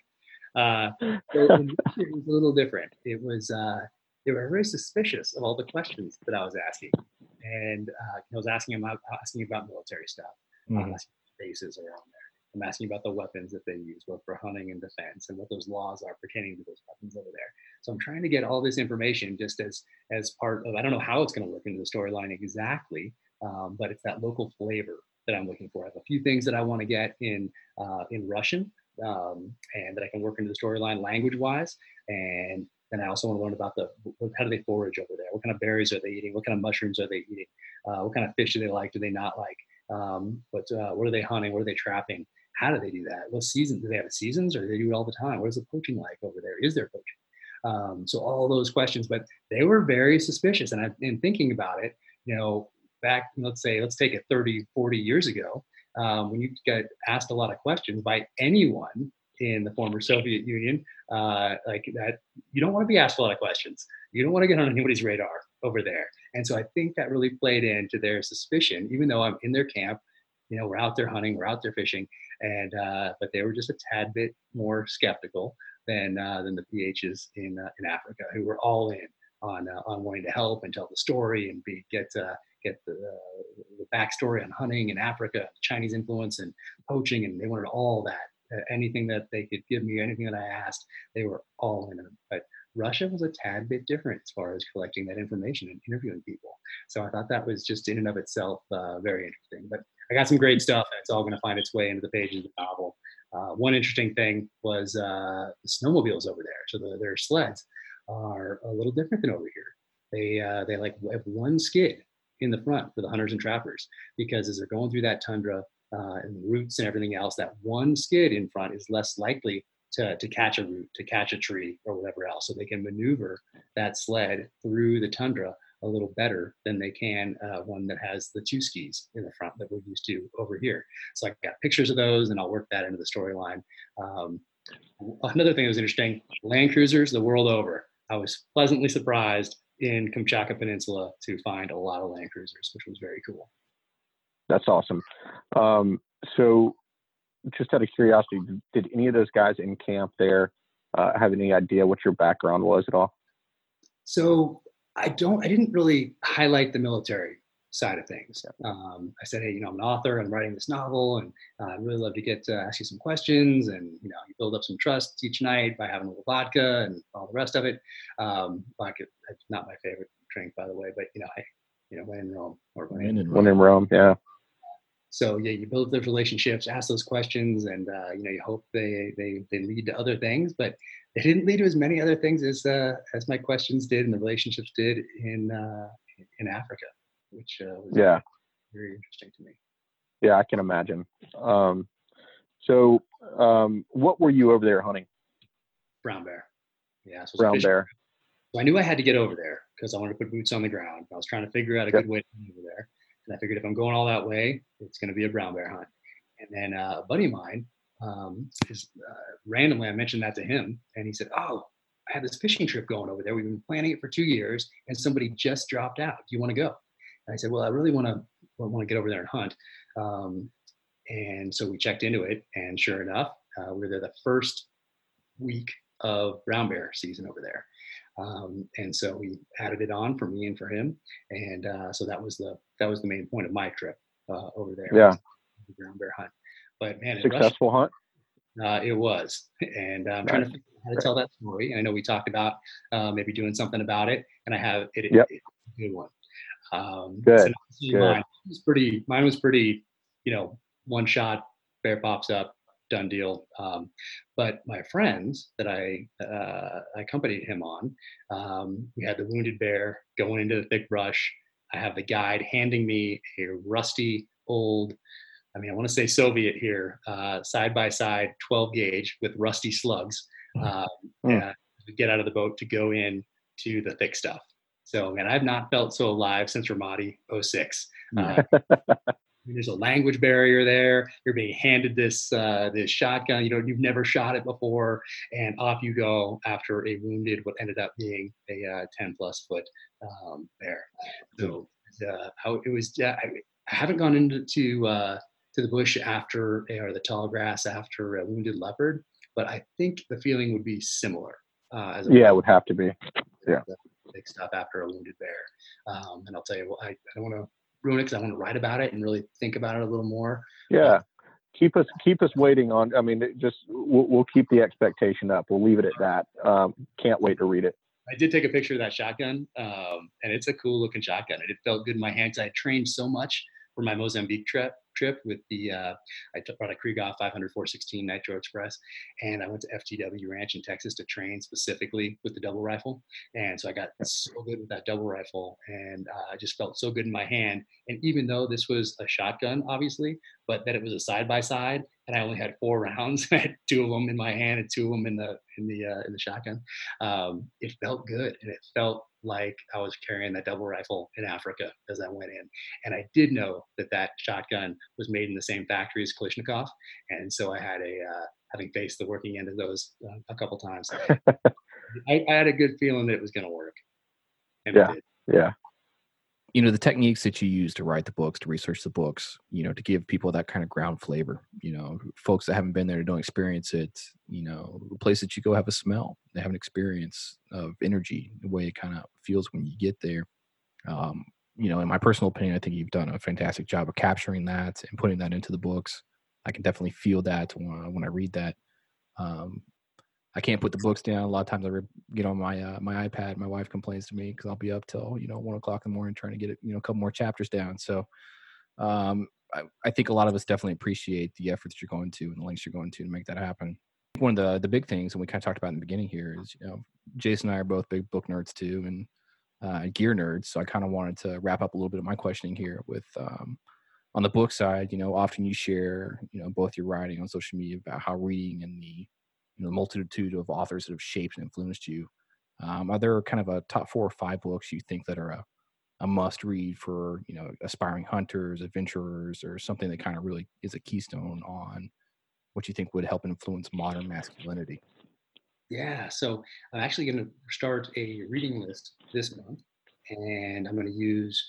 Uh, so it was a little different. It was. Uh, they were very suspicious of all the questions that I was asking, and uh, I was asking about asking about military stuff, mm-hmm. bases around there. I'm asking about the weapons that they use, both for hunting and defense, and what those laws are pertaining to those weapons over there. So I'm trying to get all this information just as as part of. I don't know how it's going to work into the storyline exactly, um, but it's that local flavor that I'm looking for. I have a few things that I want to get in uh, in Russian, um, and that I can work into the storyline language-wise, and then I also want to learn about the how do they forage over there? What kind of berries are they eating? What kind of mushrooms are they eating? Uh, what kind of fish do they like? Do they not like? Um, but uh, what are they hunting? What are they trapping? How do they do that? What season do they have seasons, or do they do it all the time? What is the poaching like over there? Is there poaching? Um, so all those questions, but they were very suspicious. And I, in thinking about it, you know, back let's say let's take it 30, 40 years ago, um, when you get asked a lot of questions by anyone in the former Soviet Union, uh, like that, you don't want to be asked a lot of questions. You don't want to get on anybody's radar over there. And so I think that really played into their suspicion, even though I'm in their camp, you know, we're out there hunting, we're out there fishing, and uh, but they were just a tad bit more skeptical than uh, than the PHs in uh, in Africa, who were all in on uh, on wanting to help and tell the story and be get uh, get the, uh, the backstory on hunting in Africa, Chinese influence and poaching, and they wanted all that. Anything that they could give me, anything that I asked, they were all in. But Russia was a tad bit different as far as collecting that information and interviewing people. So I thought that was just in and of itself uh, very interesting. But I got some great stuff, and it's all going to find its way into the pages of the novel. Uh, one interesting thing was uh, the snowmobiles over there. So the, their sleds are a little different than over here. They uh, they like have one skid in the front for the hunters and trappers because as they're going through that tundra uh, and the roots and everything else, that one skid in front is less likely to, to catch a root, to catch a tree, or whatever else. So they can maneuver that sled through the tundra a little better than they can uh, one that has the two skis in the front that we're used to over here. So I got pictures of those, and I'll work that into the storyline. Um, another thing that was interesting: Land Cruisers the world over. I was pleasantly surprised in Kamchatka Peninsula to find a lot of Land Cruisers, which was very cool.
That's awesome. Um, so, just out of curiosity, did any of those guys in camp there uh, have any idea what your background was at all?
So I don't. I didn't really highlight the military side of things. Um, I said, hey, you know, I'm an author. I'm writing this novel, and uh, I'd really love to get to ask you some questions. And you know, you build up some trust each night by having a little vodka and all the rest of it. Um, vodka, not my favorite drink, by the way, but you know, hey, you know, when in Rome or when,
When in
When in Rome, yeah.
So yeah, you build those relationships, ask those questions, and uh, you know, you hope they they they lead to other things. But they didn't lead to as many other things as uh, as my questions did and the relationships did in uh, in Africa, which uh, was
Yeah.
very interesting to me.
Yeah, I can imagine. Um, so, um, what were you over there hunting?
Brown bear. Yeah, so it was a
Brown bear.
So I knew I had to get over there because I wanted to put boots on the ground. I was trying to figure out a
Yep.
good way to get over there, and I figured if I'm going all that way, it's going to be a brown bear hunt. And then uh, a buddy of mine, um, is uh, randomly I mentioned that to him, and he said, "Oh, I have this fishing trip going over there. We've been planning it for two years, and somebody just dropped out. Do you want to go?" And I said, "Well, I really want to want to get over there and hunt." Um, and so we checked into it, and sure enough, uh, we were there the first week of brown bear season over there. Um, and so we added it on for me and for him, and uh, so that was the that was the main point of my trip uh, over there.
Yeah.
the brown bear hunt. But man, it,
Successful hunt.
uh, it was, and uh, I'm trying to figure out how to tell that story. And I know we talked about uh, maybe doing something about it, and I have it.
Yep.
it's a good one. Um,
Good,
so
good.
Mine was pretty. Mine was pretty. You know, one shot, bear pops up, done deal. Um, but my friends that I uh, I accompanied him on, um, we had the wounded bear going into the thick brush. I have the guide handing me a rusty old, I mean, I want to say Soviet here, uh, side by side 12 gauge with rusty slugs. Um,
Mm.
uh, to get out of the boat to go in to the thick stuff. So, man, I've not felt so alive since Ramadi 06. Uh, there's a language barrier there. You're being handed this uh, this shotgun. You know, you've never shot it before, and off you go after a wounded, what ended up being a uh, 10 plus foot um, bear. So uh, how it was. I, I haven't gone into to, uh, to the bush after or the tall grass after a wounded leopard, but I think the feeling would be similar. Uh, as
Yeah, it would have to be. yeah.
big stuff after a wounded bear. Um, and I'll tell you, what, I, I don't want to ruin it because I want to write about it and really think about it a little more.
Yeah. Keep us keep us waiting on. I mean, it just we'll, we'll keep the expectation up. We'll leave it at that. Um, can't wait to read it.
I did take a picture of that shotgun, um, and it's a cool looking shotgun. And it felt good in my hands. I trained so much for my Mozambique trip trip with the uh, I brought a Krieghoff 500 416 Nitro Express, and I went to FTW Ranch in Texas to train specifically with the double rifle. And so I got so good with that double rifle, and uh, I just felt so good in my hand. And even though this was a shotgun, obviously, but that it was a side by side, and I only had four rounds, I had two of them in my hand and two of them in the in the uh, in the shotgun. Um, it felt good, and it felt like I was carrying that double rifle in Africa as I went in. And I did know that that shotgun was made in the same factory as Kalashnikov, and so I had a uh, having faced the working end of those uh, a couple times. I, I had a good feeling that it was going to work, and
Yeah.
it did.
Yeah.
You know the techniques that you use to write the books to research the books you know to give people that kind of ground flavor you know folks that haven't been there don't experience it you know the place that you go have a smell they have an experience of energy the way it kind of feels when you get there um, you know, in my personal opinion, I think you've done a fantastic job of capturing that and putting that into the books. I can definitely feel that when, when I read that. Um, I can't put the books down. A lot of times I get on my uh, my iPad. My wife complains to me because I'll be up till you know one o'clock in the morning trying to get you know a couple more chapters down. So um, I, I, think a lot of us definitely appreciate the efforts you're going to and the lengths you're going to to make that happen. One of the the big things, and we kind of talked about in the beginning here, is you know Jason and I are both big book nerds too, and uh, gear nerds. So I kind of wanted to wrap up a little bit of my questioning here with um, on the book side. You know, often you share you know both your writing on social media about how reading and the know, the multitude of authors that have shaped and influenced you. Um, are there kind of a top four or five books you think that are a, a must read for you know aspiring hunters, adventurers, or something that kind of really is a keystone on what you think would help influence modern masculinity?
Yeah, so I'm actually going to start a reading list this month, and I'm going to use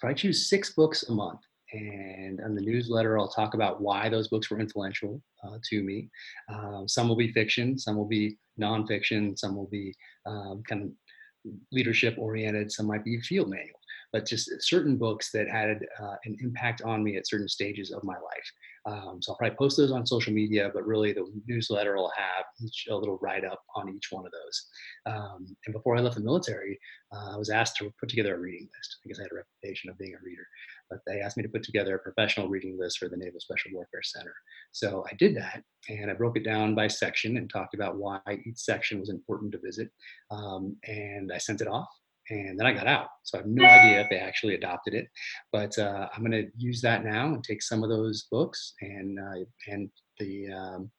probably choose six books a month and on the newsletter, I'll talk about why those books were influential uh, to me. Um, some will be fiction, some will be nonfiction, some will be um, kind of leadership oriented, some might be field manual but just certain books that had uh, an impact on me at certain stages of my life. Um, so I'll probably post those on social media, but really the newsletter will have each a little write up on each one of those. Um, and before I left the military, uh, I was asked to put together a reading list because I had a reputation of being a reader. But they asked me to put together a professional reading list for the Naval Special Warfare Center. So I did that, and I broke it down by section and talked about why each section was important to visit. Um, and I sent it off and then I got out. So I have no idea if they actually adopted it, but uh, I'm going to use that now and take some of those books and uh, and the um,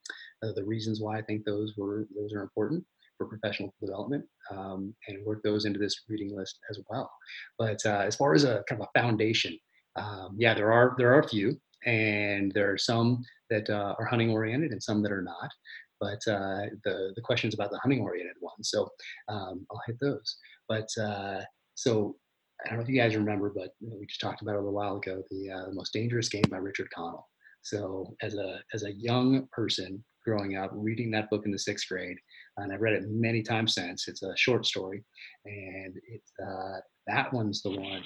uh, the reasons why I think those were those are important for professional development um, and work those into this reading list as well. But uh, as far as a kind of a foundation, um, yeah, there are there are a few, and there are some that uh, are hunting oriented and some that are not. But uh, the the questions about the hunting oriented ones, so um, I'll hit those. But uh, so I don't know if you guys remember, but we just talked about it a little while ago, the, uh, the most dangerous game by Richard Connell. So as a as a young person growing up, reading that book in the sixth grade, and I've read it many times since. It's a short story, and uh, that one's the one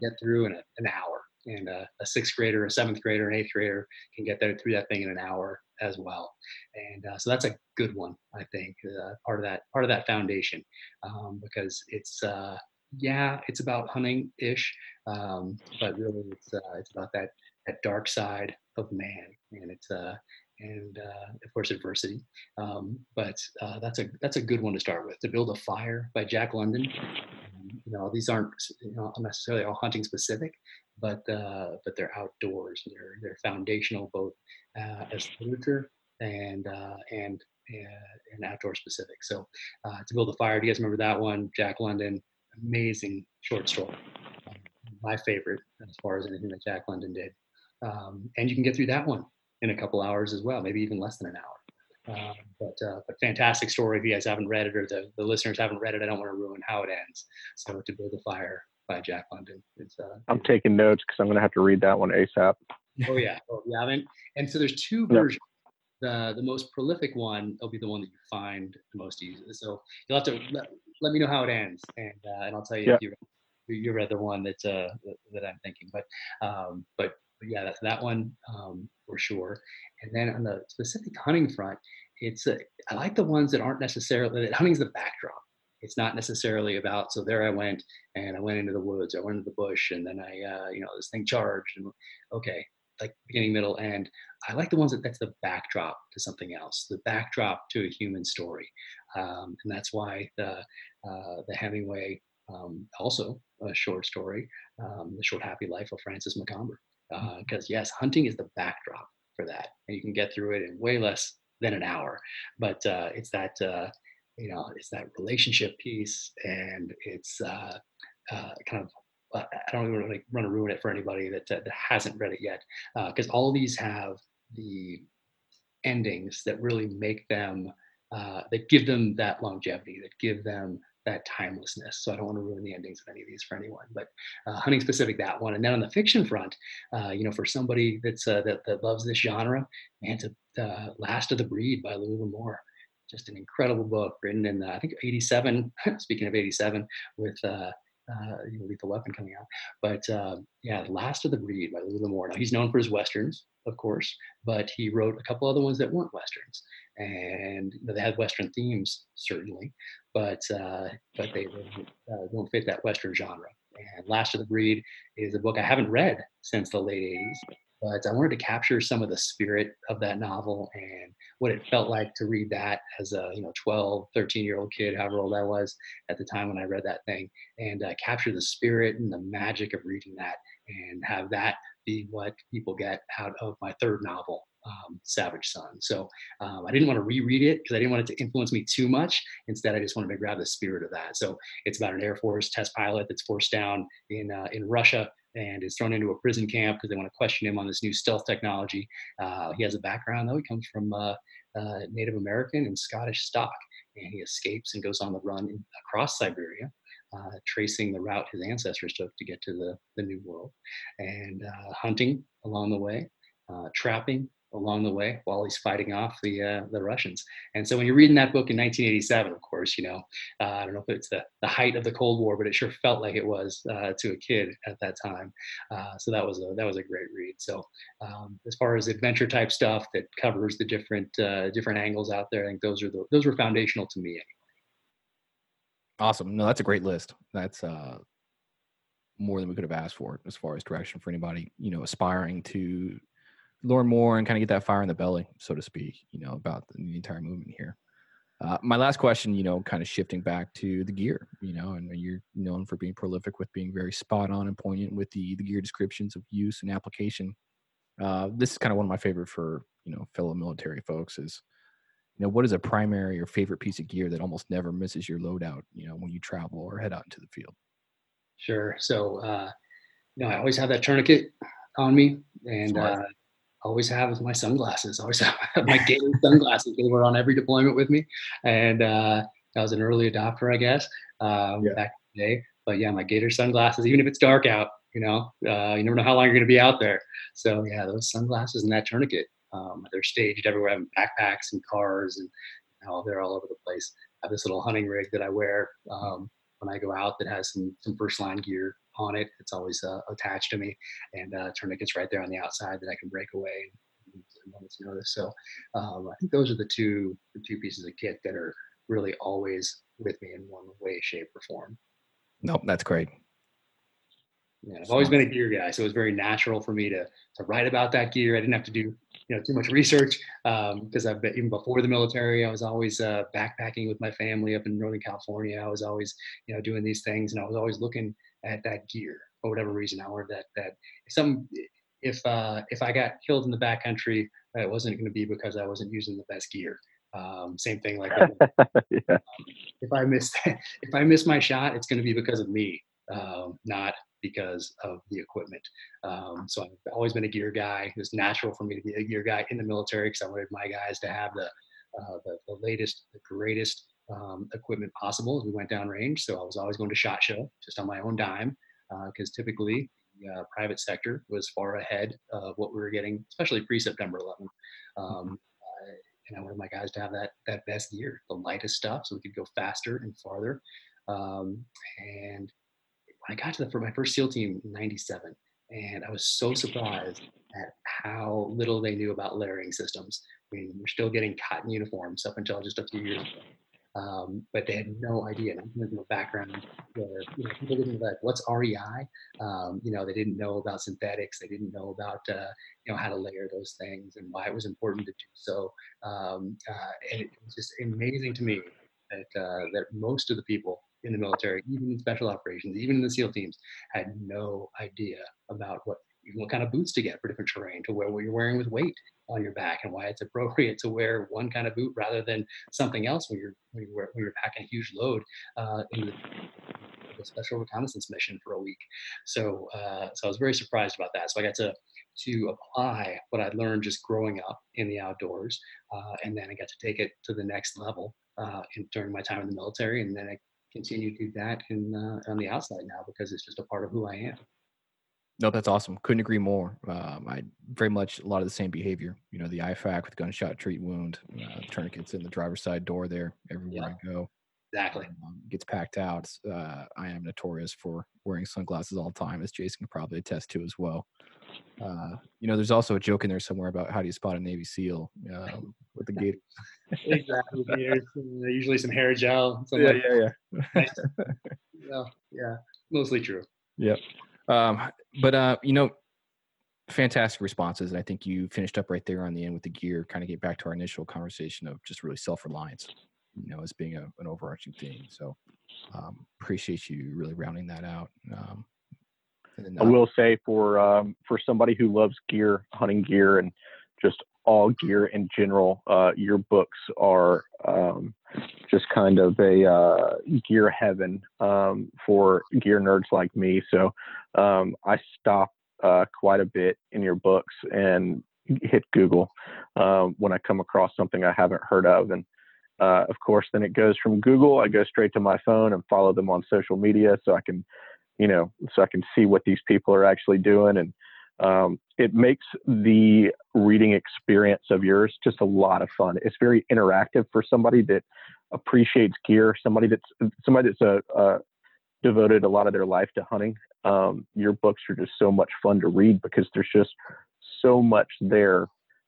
get through in a, an hour. And a, a, sixth grader, a seventh grader, an eighth grader can get there through that thing in an hour as well. And uh, so that's a good one, I think, uh, part of that part of that foundation, um, because it's uh, yeah, it's about hunting ish, um, but really it's uh, it's about that that dark side of man, and it's uh, and uh, of course adversity. Um, but that's a that's a good one to start with. To build a fire by Jack London. Um, you know, these aren't you know, necessarily all hunting specific, but uh, but they're outdoors. They're they're foundational both uh, as literature and uh, and uh, and outdoor specific. So uh, to build a fire, do you guys remember that one? Jack London, amazing short story. Um, my favorite as far as anything that Jack London did. Um, and you can get through that one in a couple hours as well, maybe even less than an hour. Um, but uh, but fantastic story. If you guys haven't read it or the, the listeners haven't read it, I don't want to ruin how it ends. So to build a fire by Jack London. It's, uh,
I'm taking notes because I'm going to have to read that one ASAP.
Oh yeah, oh yeah. And, and so there's two versions. The the most prolific one will be the one that you find the most easily. So you'll have to let, let me know how it ends, and uh, and I'll tell you if you you read the one that uh, that I'm thinking. But um, but, but yeah, that's that one um, for sure. And then on the specific hunting front, it's a, I like the ones that aren't necessarily that hunting's the backdrop it's not necessarily about so there i went and i went into the woods i went into the bush and then i uh, you know this thing charged and okay like beginning middle end i like the ones that that's the backdrop to something else the backdrop to a human story um, and that's why the uh, the hemingway um, also a short story um, the short happy life of francis macomber because uh, yes hunting is the backdrop for that and you can get through it in way less than an hour but uh, it's that uh, you know it's that relationship piece and it's uh, uh, kind of I don't even really want to ruin it for anybody that, that hasn't read it yet because uh, all these have the endings that really make them uh, that give them that longevity that give them that timelessness. So I don't want to ruin the endings of any of these for anyone, but uh, hunting specific that one. And then on the fiction front, uh, you know, for somebody that's uh, that, that loves this genre, man, to uh, Last of the Breed by Louis L'Amour just an incredible book written in, uh, I think, 87. speaking of 87, with uh, you know, Lethal Weapon coming out. But uh, yeah, Last of the Breed by Louis L'Amour. Now he's known for his westerns, of course, but he wrote a couple other ones that weren't westerns, and you know, they had western themes certainly, but uh, but they uh, don't fit that western genre. And Last of the Breed is a book I haven't read since the late 80s, but I wanted to capture some of the spirit of that novel and what it felt like to read that as a you know 12 13 year old kid however old i was at the time when i read that thing and uh, capture the spirit and the magic of reading that and have that be what people get out of my third novel um, Savage Son. So um, I didn't want to reread it because I didn't want it to influence me too much. Instead, I just wanted to grab the spirit of that. So it's about an Air Force test pilot that's forced down in uh, in Russia and is thrown into a prison camp because they want to question him on this new stealth technology. Uh, he has a background though; he comes from uh, uh, Native American and Scottish stock, and he escapes and goes on the run in, across Siberia. Uh, tracing the route his ancestors took to get to the, the New World, and uh, hunting along the way, uh, trapping, along the way while he's fighting off the uh, the Russians. And so when you're reading that book in 1987, of course, you know uh, I don't know if it's the the height of the Cold War, but it sure felt like it was uh, to a kid at that time. Uh, so that was a that was a great read. So um, as far as adventure type stuff that covers the different uh, different angles out there, I think those are the those were foundational to me. Anyway.
Awesome. No, that's a great list. That's uh more than we could have asked for as far as direction for anybody, you know, aspiring to learn more and kind of get that fire in the belly, so to speak, you know, about the, the entire movement here. Uh, my last question, you know, kind of shifting back to the gear, you know, and you're known for being prolific with being very spot on and poignant with the the gear descriptions of use and application. Uh, this is kind of one of my favorite for you know fellow military folks is, you know, what is a primary or favorite piece of gear that almost never misses your loadout, you know, when you travel or head out into the field.
Sure. So, uh, you know, I always have that tourniquet on me, and uh, always have my sunglasses. Always have my Gator sunglasses. They were on every deployment with me, and uh, I was an early adopter, I guess, um, yeah. back in the day. But yeah, my Gator sunglasses, even if it's dark out, you know, uh, you never know how long you're going to be out there. So yeah, those sunglasses and that tourniquet, um, they're staged everywhere. I have backpacks and cars, and you know, they're all over the place. I have this little hunting rig that I wear um, when I go out that has some some first line gear on it. It's always uh, attached to me, and uh, tourniquets right there on the outside that I can break away and, and notice. So um, I think those are the two the two pieces of kit that are really always with me in one way, shape, or form.
Nope, that's great.
Yeah, I've always been a gear guy, so it was very natural for me to to write about that gear. I didn't have to do you know too much research because um, I've been even before the military. I was always uh, backpacking with my family up in Northern California. I was always you know doing these things, and I was always looking at that gear for whatever reason. I wanted that that some if uh, if I got killed in the backcountry, it wasn't going to be because I wasn't using the best gear. Um, same thing like yeah. um, if I missed if I miss my shot, it's going to be because of me, um, not because of the equipment. Um, so I've always been a gear guy. It was natural for me to be a gear guy in the military because I wanted my guys to have the, uh, the, the latest, the greatest um, equipment possible as we went down range. So I was always going to SHOT Show just on my own dime because uh, typically the uh, private sector was far ahead of what we were getting, especially pre-September 11. Um, uh, and I wanted my guys to have that that best gear, the lightest stuff, so we could go faster and farther. Um, and when I got to the for my first SEAL team in '97, and I was so surprised at how little they knew about layering systems. I mean, we're still getting cotton uniforms up until just a few years ago. Um, but they had no idea. A background where you know, people didn't like what's REI. Um, you know, they didn't know about synthetics. They didn't know about uh, you know how to layer those things and why it was important to do so. Um, uh, and it was just amazing to me that uh, that most of the people in the military, even in special operations, even in the SEAL teams, had no idea about what what kind of boots to get for different terrain, to wear what you're wearing with weight on your back, and why it's appropriate to wear one kind of boot rather than something else when you're when you're, when you're packing a huge load uh, in the, the, special reconnaissance mission for a week. So uh, so I was very surprised about that. So I got to to apply what I'd learned just growing up in the outdoors, uh, and then I got to take it to the next level uh, in, during my time in the military, and then I continue to do that in, uh, on the outside now because it's just a part of who I am.
No, that's awesome. Couldn't agree more. Um, I very much a lot of the same behavior. You know, the IFAK with gunshot treat wound, uh, tourniquets in the driver's side door there everywhere yeah. I go.
Exactly.
um, gets packed out. Uh, I am notorious for wearing sunglasses all the time, as Jason can probably attest to as well. Uh, you know, there's also a joke in there somewhere about how do you spot a Navy SEAL um, with the gators.
exactly. Uh, usually some hair gel.
yeah,
like-
yeah, yeah.
yeah, yeah, mostly true.
Um, but uh, you know, fantastic responses, and I think you finished up right there on the end with the gear. Kind of get back to our initial conversation of just really self-reliance, you know, as being a, an overarching theme. So, um, appreciate you really rounding that out. Um, and then,
I
uh,
will say for um, for somebody who loves gear, hunting gear, and just all gear in general, uh, your books are um, just kind of a uh, gear heaven um, for gear nerds like me. So um, I stop uh, quite a bit in your books and hit Google um, when I come across something I haven't heard of, and uh, of course, then it goes from Google. I go straight to my phone and follow them on social media so I can you know, so I can see what these people are actually doing. And um, it makes the reading experience of yours just a lot of fun. It's very interactive for somebody that appreciates gear, somebody that's somebody that's a, uh devoted a lot of their life to hunting. Um, your books are just so much fun to read because there's just so much there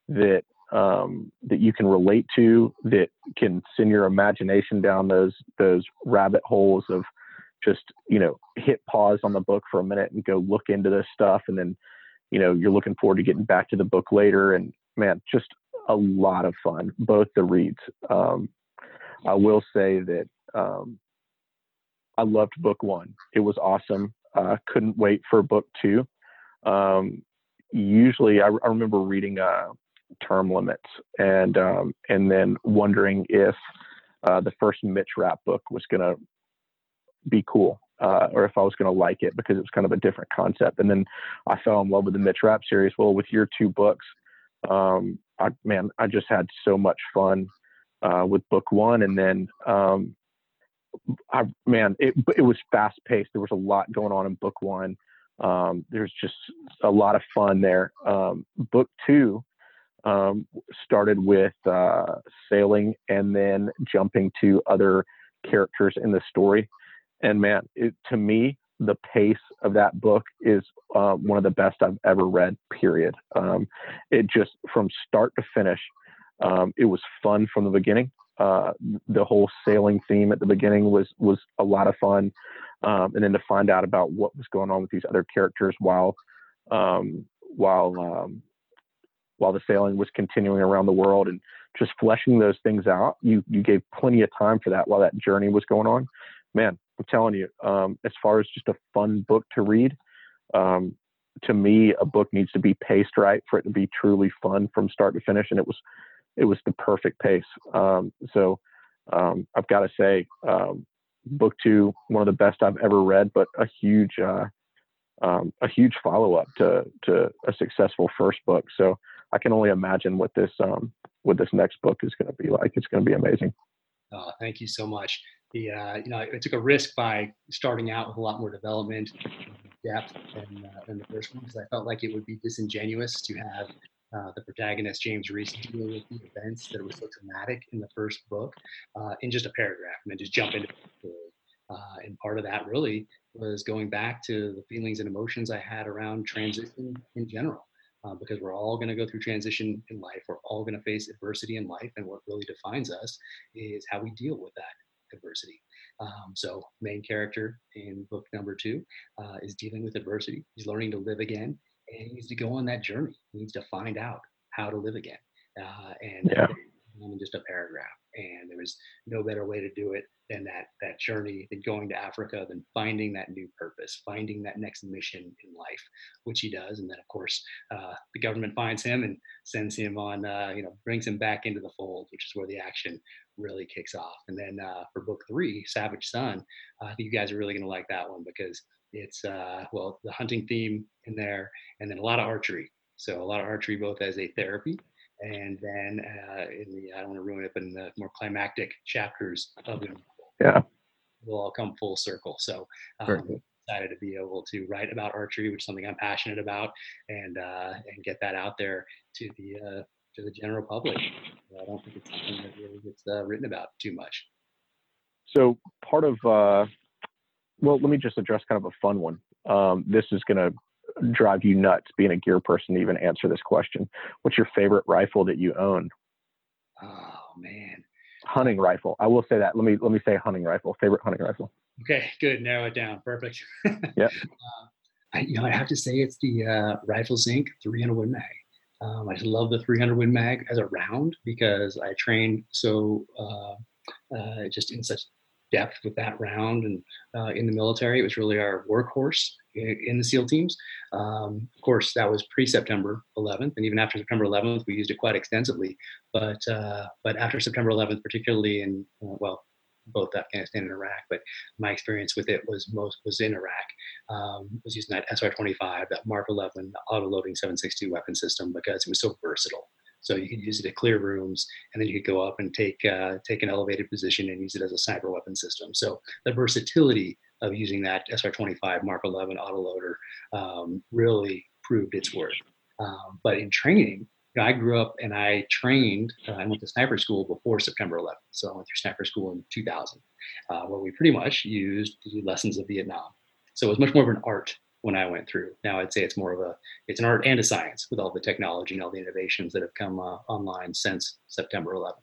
that um, that you can relate to, that can send your imagination down those those rabbit holes of just you know hit pause on the book for a minute and go look into this stuff and then you know you're looking forward to getting back to the book later. And man just a lot of fun both the reads. Um, i will say that um, i loved book one. It was awesome. Uh, couldn't wait for book two. Um, usually I, I remember reading uh, term limits and um, and then wondering if uh, the first mitch rapp book was going to be cool uh, or if I was going to like it because it was kind of a different concept. And then I fell in love with the Mitch Rapp series. Well, with your two books, um, I, man, I just had so much fun uh, with book one. And then, um, I, man, it, it was fast paced. There was a lot going on in book one. Um, there's just a lot of fun there. Um, book two um, started with uh, sailing and then jumping to other characters in the story and man, it, to me, the pace of that book is uh, one of the best I've ever read. Period. Um, it just from start to finish, um, it was fun from the beginning. Uh, the whole sailing theme at the beginning was was a lot of fun, um, and then to find out about what was going on with these other characters while um, while um, while the sailing was continuing around the world and just fleshing those things out. You you gave plenty of time for that while that journey was going on. Man, I'm telling you, um, as far as just a fun book to read, um, to me, a book needs to be paced right for it to be truly fun from start to finish, and it was, it was the perfect pace. Um, so um, I've got to say, um, book two, one of the best I've ever read, but a huge, uh, um, a huge follow up to to a successful first book. So I can only imagine what this what this next book is going to be like. It's going to be amazing.
Oh, thank you so much the uh, you know I took a risk by starting out with a lot more development depth than, uh, than the first one because I felt like it would be disingenuous to have uh, the protagonist James Reece dealing with the events that were so traumatic in the first book uh, in just a paragraph and then just jump into the story. Uh, and part of that really was going back to the feelings and emotions I had around transition in general. Uh, because we're all going to go through transition in life. We're all going to face adversity in life, and what really defines us is how we deal with that adversity. Um, so, main character in book number two uh, is dealing with adversity. He's learning to live again, and he needs to go on that journey. He needs to find out how to live again. Uh, and
yeah.
in just a paragraph. And there was no better way to do it than that that journey, than going to Africa, than finding that new purpose, finding that next mission in life, which he does. And then, of course, uh, the government finds him and sends him on, uh, you know, brings him back into the fold, which is where the action really kicks off. And then uh, for book three, Savage Son, I think you guys are really going to like that one because it's uh, well the hunting theme in there, and then a lot of archery. So a lot of archery both as a therapy and then uh, in the I don't want to ruin it, but in the more climactic chapters of it,
yeah,
will all come full circle. So um, excited to be able to write about archery, which is something I'm passionate about, and uh, and get that out there to the uh, to the general public. I don't think it's something that really gets uh, written about too much.
So part of, uh, well, let me just address kind of a fun one. Um, this is going to drive you nuts being a gear person to even answer this question. What's your favorite rifle that you own?
Oh man.
Hunting rifle. I will say that. Let me let me say hunting rifle. Favorite hunting rifle.
Okay, good. Narrow it down. Perfect.
yeah.
Uh, I, you know, I have to say it's the uh, Rifles Inc. 300 Win Mag. Um, I just love the 300 Win Mag as a round because I trained so uh, uh, just in such depth with that round and uh, in the military. It was really our workhorse in the SEAL teams. Um, of course, that was pre-September 11th, and even after September 11th, we used it quite extensively. But uh, but after September 11th, particularly in uh, well, both Afghanistan and Iraq, but my experience with it was most was in Iraq. Um, was using that SR-25, that Mark 11 auto-loading 7.62 weapon system because it was so versatile. So you could use it to clear rooms, and then you could go up and take uh, take an elevated position and use it as a sniper weapon system. So the versatility of using that SR-25 Mark 11 autoloader um, really proved its worth. Um, but in training, you know, I grew up and I trained. Uh, I went to sniper school before September 11th, so I went through sniper school in 2000, uh, where we pretty much used the lessons of Vietnam. So it was much more of an art when I went through. Now I'd say it's more of a it's an art and a science with all the technology and all the innovations that have come uh, online since September 11th.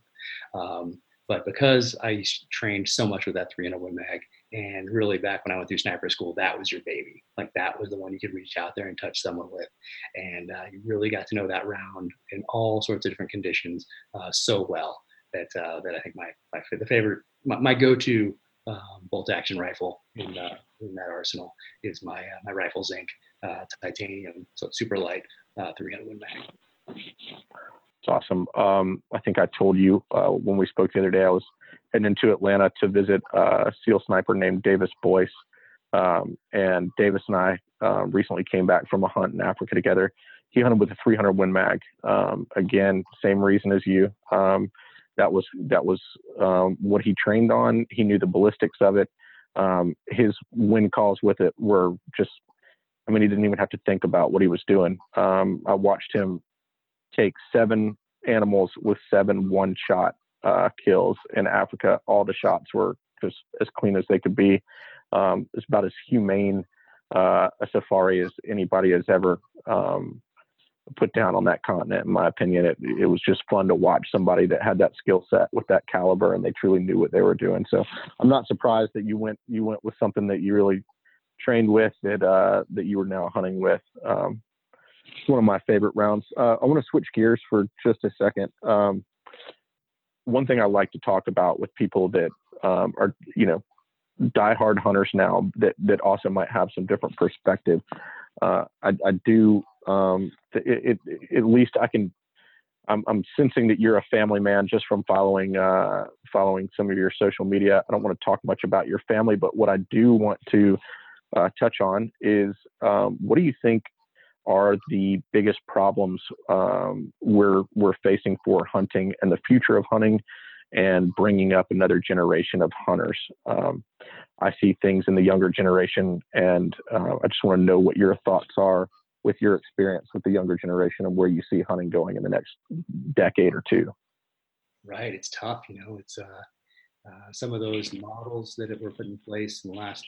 Um, but because I trained so much with that 300 Win Mag, and really back when I went through sniper school, that was your baby. Like that was the one you could reach out there and touch someone with, and uh, you really got to know that round in all sorts of different conditions uh, so well that uh, that I think my my the favorite my, my go-to um, bolt action rifle in, uh, in that arsenal is my uh, my Rifles Inc. Uh, titanium, so it's super light, uh, 300 Win Mag.
It's awesome. Um, I think I told you when we spoke the other day, I was heading into Atlanta to visit a SEAL sniper named Davis Boyce. Um, and Davis and I uh, recently came back from a hunt in Africa together. He hunted with a 300 Win Mag. Um, again, same reason as you. Um, that was that was um, what he trained on. He knew the ballistics of it. Um, his win calls with it were just. I mean, he didn't even have to think about what he was doing. Um, I watched him take seven animals with seven one-shot uh, kills in Africa. All the shots were just as clean as they could be. Um, it's about as humane uh, a safari as anybody has ever um, put down on that continent. In my opinion, it it was just fun to watch somebody that had that skill set with that caliber, and they truly knew what they were doing. So I'm not surprised that you went you went with something that you really trained with that uh, that you were now hunting with. Um, it's one of my favorite rounds. Uh, I want to switch gears for just a second. Um, one thing I like to talk about with people that um, are you know diehard hunters now that that also might have some different perspective. Uh, I, I, do um, it, it, at least I can. I'm, I'm, sensing that you're a family man just from following uh, following some of your social media. I don't want to talk much about your family, but what I do want to uh, touch on is um, what do you think are the biggest problems um, we're we're facing for hunting and the future of hunting and bringing up another generation of hunters. Um, I see things in the younger generation, and uh, I just want to know what your thoughts are with your experience with the younger generation and where you see hunting going in the next decade or two.
Right, it's tough. You know, it's uh, uh, some of those models that were put in place in the last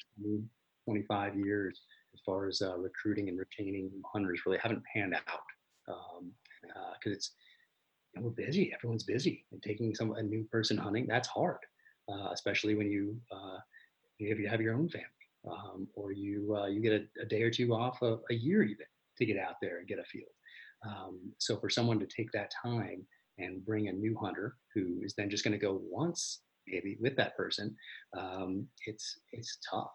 25 years, as far as uh, recruiting and retaining hunters, really haven't panned out because um, uh, it's you know, we're busy. Everyone's busy, and taking some a new person hunting that's hard, uh, especially when you uh, if you have your own family. Um, or you uh, you get a, a, day or two off a, a year even to get out there and get a field. Um, so for someone to take that time and bring a new hunter who is then just going to go once maybe with that person, um, it's it's tough.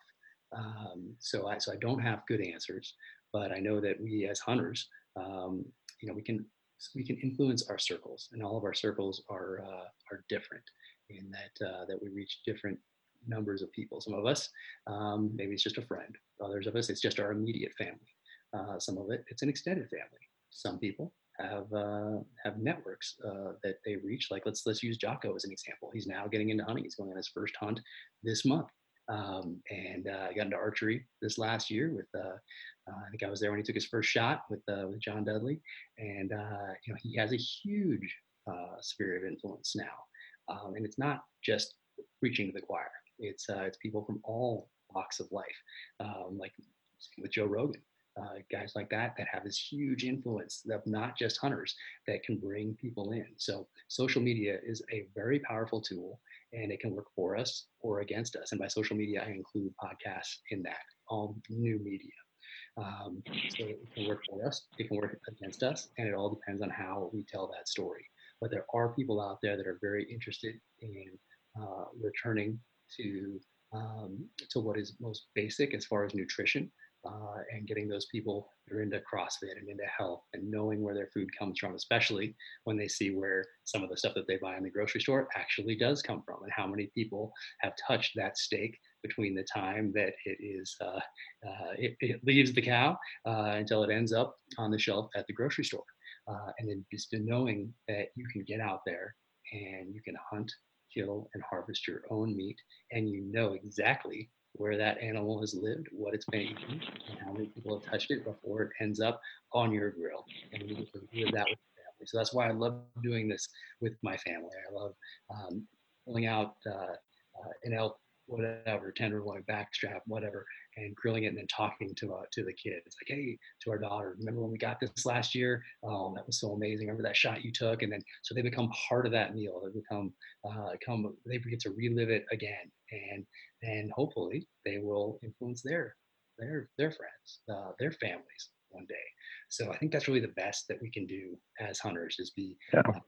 Um, so I so I don't have good answers, but I know that we as hunters, um, you know, we can we can influence our circles, and all of our circles are uh, are different in that uh, that we reach different numbers of people. Some of us, um, maybe it's just a friend. Others of us, it's just our immediate family. Uh, some of it, it's an extended family. Some people have uh, have networks uh, that they reach. Like let's let's use Jocko as an example. He's now getting into hunting. He's going on his first hunt this month, um, and uh, got into archery this last year. With uh, uh, I think I was there when he took his first shot with with John Dudley, and you know he has a huge sphere of influence now. Um, and it's not just preaching to the choir. It's it's people from all walks of life, um, like with Joe Rogan. Uh, guys like that that have this huge influence of not just hunters that can bring people in. So social media is a very powerful tool and it can work for us or against us. And by social media, I include podcasts in that, all new media. Um, so it can work for us, it can work against us, and it all depends on how we tell that story. But there are people out there that are very interested in uh, returning to um, to what is most basic as far as nutrition uh, and getting those people that are into CrossFit and into health and knowing where their food comes from, especially when they see where some of the stuff that they buy in the grocery store actually does come from and how many people have touched that steak between the time that it is uh, uh, it, it, leaves the cow uh, until it ends up on the shelf at the grocery store. Uh, and then just knowing that you can get out there and you can hunt, kill, and harvest your own meat, and you know exactly where that animal has lived, what it's been eating, and how many people have touched it before it ends up on your grill. And you get live that with your family. So that's why I love doing this with my family. I love um, pulling out uh, uh, an elk whatever, tenderloin, backstrap, whatever, and grilling it and then talking to uh, to the kids. Like, hey, to our daughter, remember when we got this last year? Oh, that was so amazing. Remember that shot you took? And then so they become part of that meal. They become uh, come they get to relive it again, and and hopefully they will influence their their their friends, uh, their families one day. So I think that's really the best that we can do as hunters is be yeah. uh,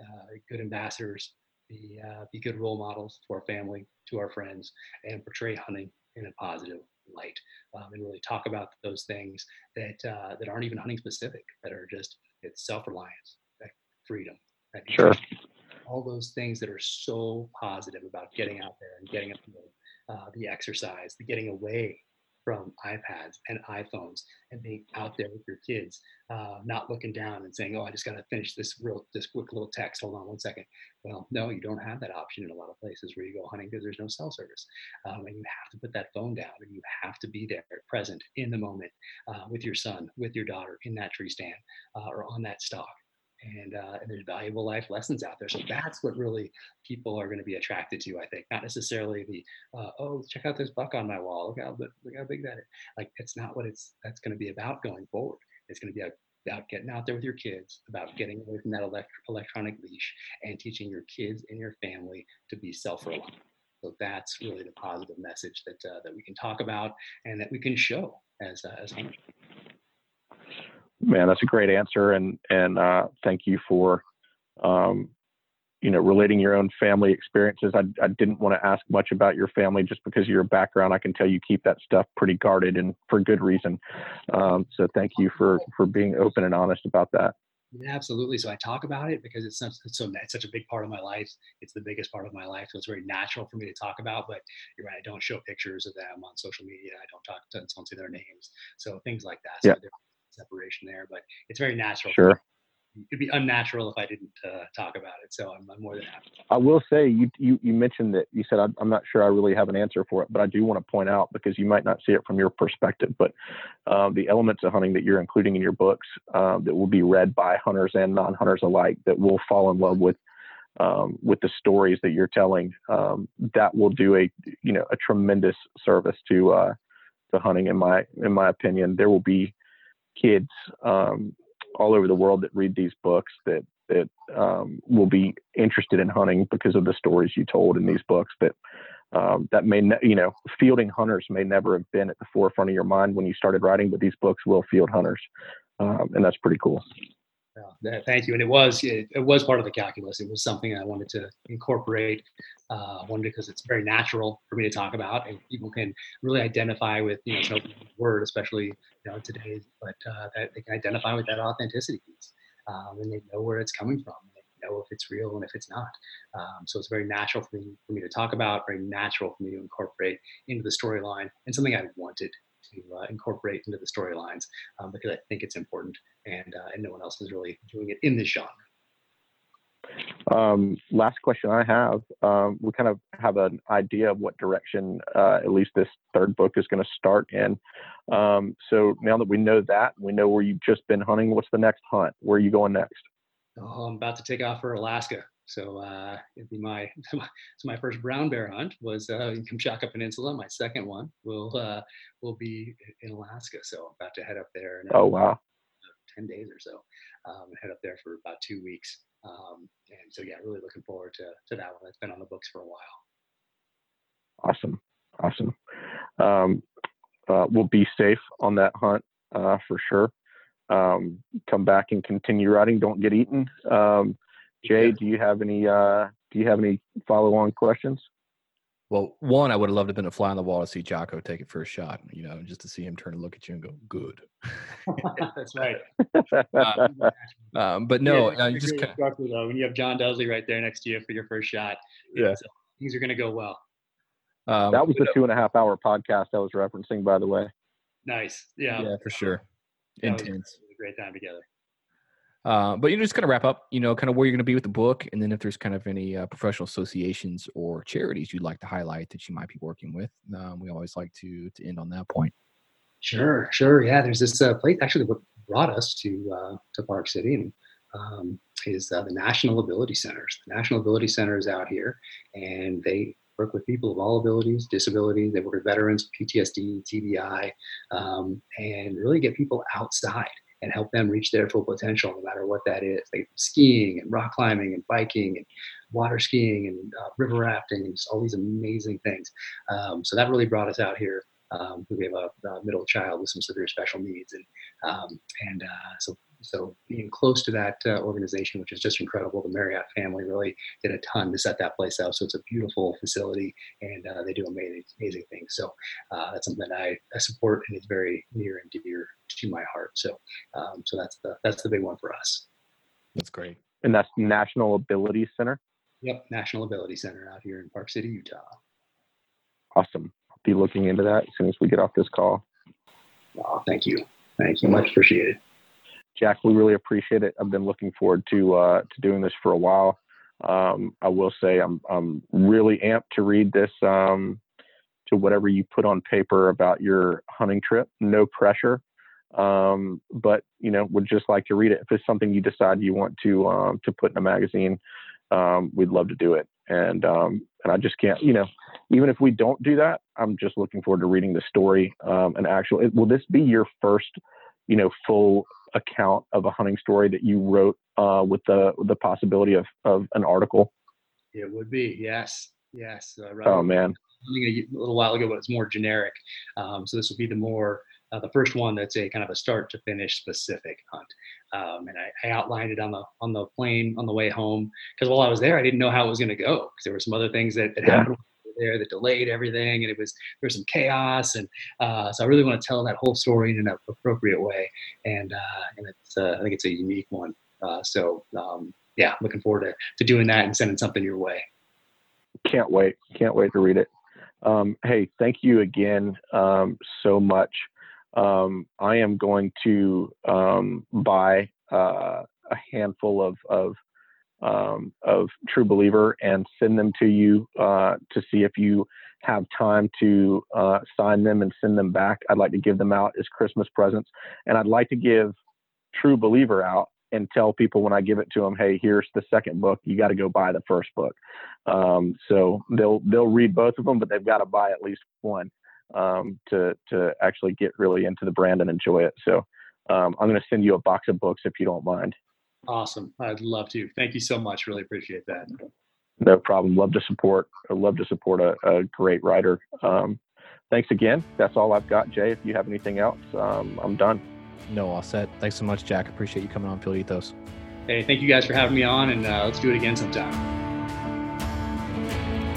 uh good ambassadors be, uh, be good role models to our family, to our friends, and portray hunting in a positive light, um, and really talk about those things that uh, that aren't even hunting specific, that are just it's self-reliance, that freedom,
sure,
all those things that are so positive about getting out there and getting up the, uh, the exercise, the getting away from iPads and iPhones and being out there with your kids, uh, not looking down and saying, "Oh, I just got to finish this real this quick little text. Hold on one second. Well, no, you don't have that option in a lot of places where you go hunting because there's no cell service, um, and you have to put that phone down and you have to be there, present in the moment uh, with your son, with your daughter in that tree stand uh, or on that stalk and, uh, and there's valuable life lessons out there. So that's what really people are going to be attracted to. I think not necessarily the uh, oh check out this buck on my wall. Look how look how big that is. Like it's not what it's that's going to be about going forward. It's going to be about getting out there with your kids, about getting away from that elect- electronic leash, and teaching your kids and your family to be self-reliant. So that's really the positive message that uh, that we can talk about and that we can show as uh, as hunters.
Man, that's a great answer, and and uh, thank you for um, you know relating your own family experiences. I, I didn't want to ask much about your family just because of your background. I can tell you keep that stuff pretty guarded and for good reason. Um, so thank you for for being open and honest about that.
Absolutely. So I talk about it because it's such, it's so it's such a big part of my life. It's the biggest part of my life, so it's very natural for me to talk about. But you're right, I don't show pictures of them on social media. I don't talk, to, don't say their names, so things like that. So
yeah
separation there, but it's very natural.
Sure.
It'd be unnatural if I didn't uh, talk about it. So I'm, I'm, more than happy.
I will say you, you, you mentioned that you said, I'm not sure I really have an answer for it, but I do want to point out because you might not see it from your perspective, but um, the elements of hunting that you're including in your books um, that will be read by hunters and non-hunters alike that will fall in love with um, with the stories that you're telling, um, that will do a you know a tremendous service to uh, to hunting. In my in my opinion, there will be kids um, all over the world that read these books that that um, will be interested in hunting because of the stories you told in these books. That um, that may ne- you know fielding hunters may never have been at the forefront of your mind when you started writing, but these books will field hunters, um, and that's pretty cool.
Yeah, thank you. And it was it, it, was part of the calculus. It was something I wanted to incorporate. Uh, one because it's very natural for me to talk about, and people can really identify with you know word, especially you know today, but uh, that they can identify with that authenticity piece, um, and they know where it's coming from. They know if it's real and if it's not. Um, so it's very natural for me for me to talk about. Very natural for me to incorporate into the storyline, and something I wanted to uh, incorporate into the storylines um, because I think it's important, and uh, and no one else is really doing it in this genre.
Um, last question I have, um, we kind of have an idea of what direction uh, at least this third book is going to start in. Um, so now that we know that, we know where you've just been hunting. What's the next hunt? Where are you going next?
Oh, I'm about to take off for Alaska. So uh, it'd be my so my first brown bear hunt was uh, in Kamchatka Peninsula. My second one will uh, will be in Alaska. So I'm about to head up there. In
Oh wow.
ten days or so, um, head up there for about two weeks. Um, and so yeah, really looking forward to to that one. That's been on the books for a while.
Awesome. Awesome. Um, uh, we'll be safe on that hunt uh, for sure. Um, come back and continue riding. Don't get eaten. Um, Jay, do you have any uh, do you have any follow on questions?
Well, one, I would have loved to have been a fly on the wall to see Jocko take it for a shot, you know, just to see him turn and look at you and go, good.
That's right.
Um, but no,
Yeah,
uh, you just
great
kind
instructor, though. When you have John Dudley right there next to you for your first shot,
Yeah.
so things are going to go well.
um,
that was the two and a half hour podcast I was referencing, by the way.
Nice. Yeah.
yeah, for sure.
That
Intense.
it was a great time together.
Uh, but you know, just kind of wrap up, you know, kind of where you're going to be with the book, and then if there's kind of any uh, professional associations or charities you'd like to highlight that you might be working with, um, we always like to to end on that point.
Sure, sure. Yeah, there's this uh, place actually what brought us to uh, to Park City and um, is uh, the National Ability Centers. The National Ability Center is out here, and they work with people of all abilities, disabilities. They work with veterans, PTSD, TBI, um, and really get people outside and help them reach their full potential, no matter what that is. Like skiing and rock climbing and biking and water skiing and uh, river rafting and just all these amazing things. Um, so that really brought us out here um, we have a, a, middle child with some severe special needs, and um, and uh, so so being close to that uh, organization, which is just incredible. The Marriott family really did a ton to set that place up. So it's a beautiful facility, and uh, they do amazing amazing things. So uh, that's something that I, I support, and it's very near and dear to my heart. So um, so that's the that's the big one for us.
That's great.
And that's National Ability Center.
Yep, National Ability Center out here in Park City, Utah.
Awesome. I'll be looking into that as soon as we get off this call.
Oh, thank you, thank you, much appreciated.
Jack, we really appreciate it. I've been looking forward to uh, to doing this for a while. Um, I will say I'm I'm really amped to read this um, to whatever you put on paper about your hunting trip. No pressure, um, but you know would just like to read it. If it's something you decide you want to um, to put in a magazine, um, we'd love to do it. And um, and I just can't, you know, even if we don't do that, I'm just looking forward to reading the story. And actually, will this be your first, you know, full account of a hunting story that you wrote uh, with the the possibility of of an article?
It would be yes, yes. Uh,
Oh man,
a little while ago, but it's more generic. Um, so this will be the more uh, the first one that's a kind of a start to finish specific hunt. Um, and I, I, outlined it on the on the plane on the way home because while I was there, I didn't know how it was going to go because there were some other things that, that
Yeah.
happened there that delayed everything, and it was there was some chaos, and uh, so I really want to tell that whole story in an appropriate way, and uh, and it's uh, I think it's a unique one. Uh, so um, yeah, looking forward to, to doing that and sending something your way.
can't wait, can't wait to read it. Um, hey, thank you again um, so much. Um, I am going to um, buy uh, a handful of of um, of True Believer and send them to you uh, to see if you have time to uh, sign them and send them back. I'd like to give them out as Christmas presents, and I'd like to give True Believer out and tell people when I give it to them, hey, here's the second book. You got to go buy the first book. Um, so they'll they'll read both of them, but they've got to buy at least one um, to to actually get really into the brand and enjoy it. So um, I'm going to send you a box of books if you don't mind.
Awesome. I'd love to. Thank you so much. Really appreciate that.
No problem. Love to support. I love to support a, a great writer. Um, thanks again. That's all I've got, Jay. If you have anything else, um, I'm done.
No, all set. Thanks so much, Jack. Appreciate you coming on Field Ethos.
Hey, thank you guys for having me on, and uh, let's do it again sometime.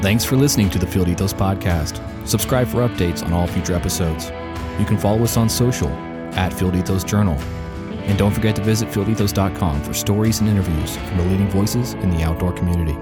Thanks for listening to the Field Ethos Podcast. Subscribe for updates on all future episodes. You can follow us on social at Field Ethos Journal. And don't forget to visit fieldethos.com for stories and interviews from the leading voices in the outdoor community.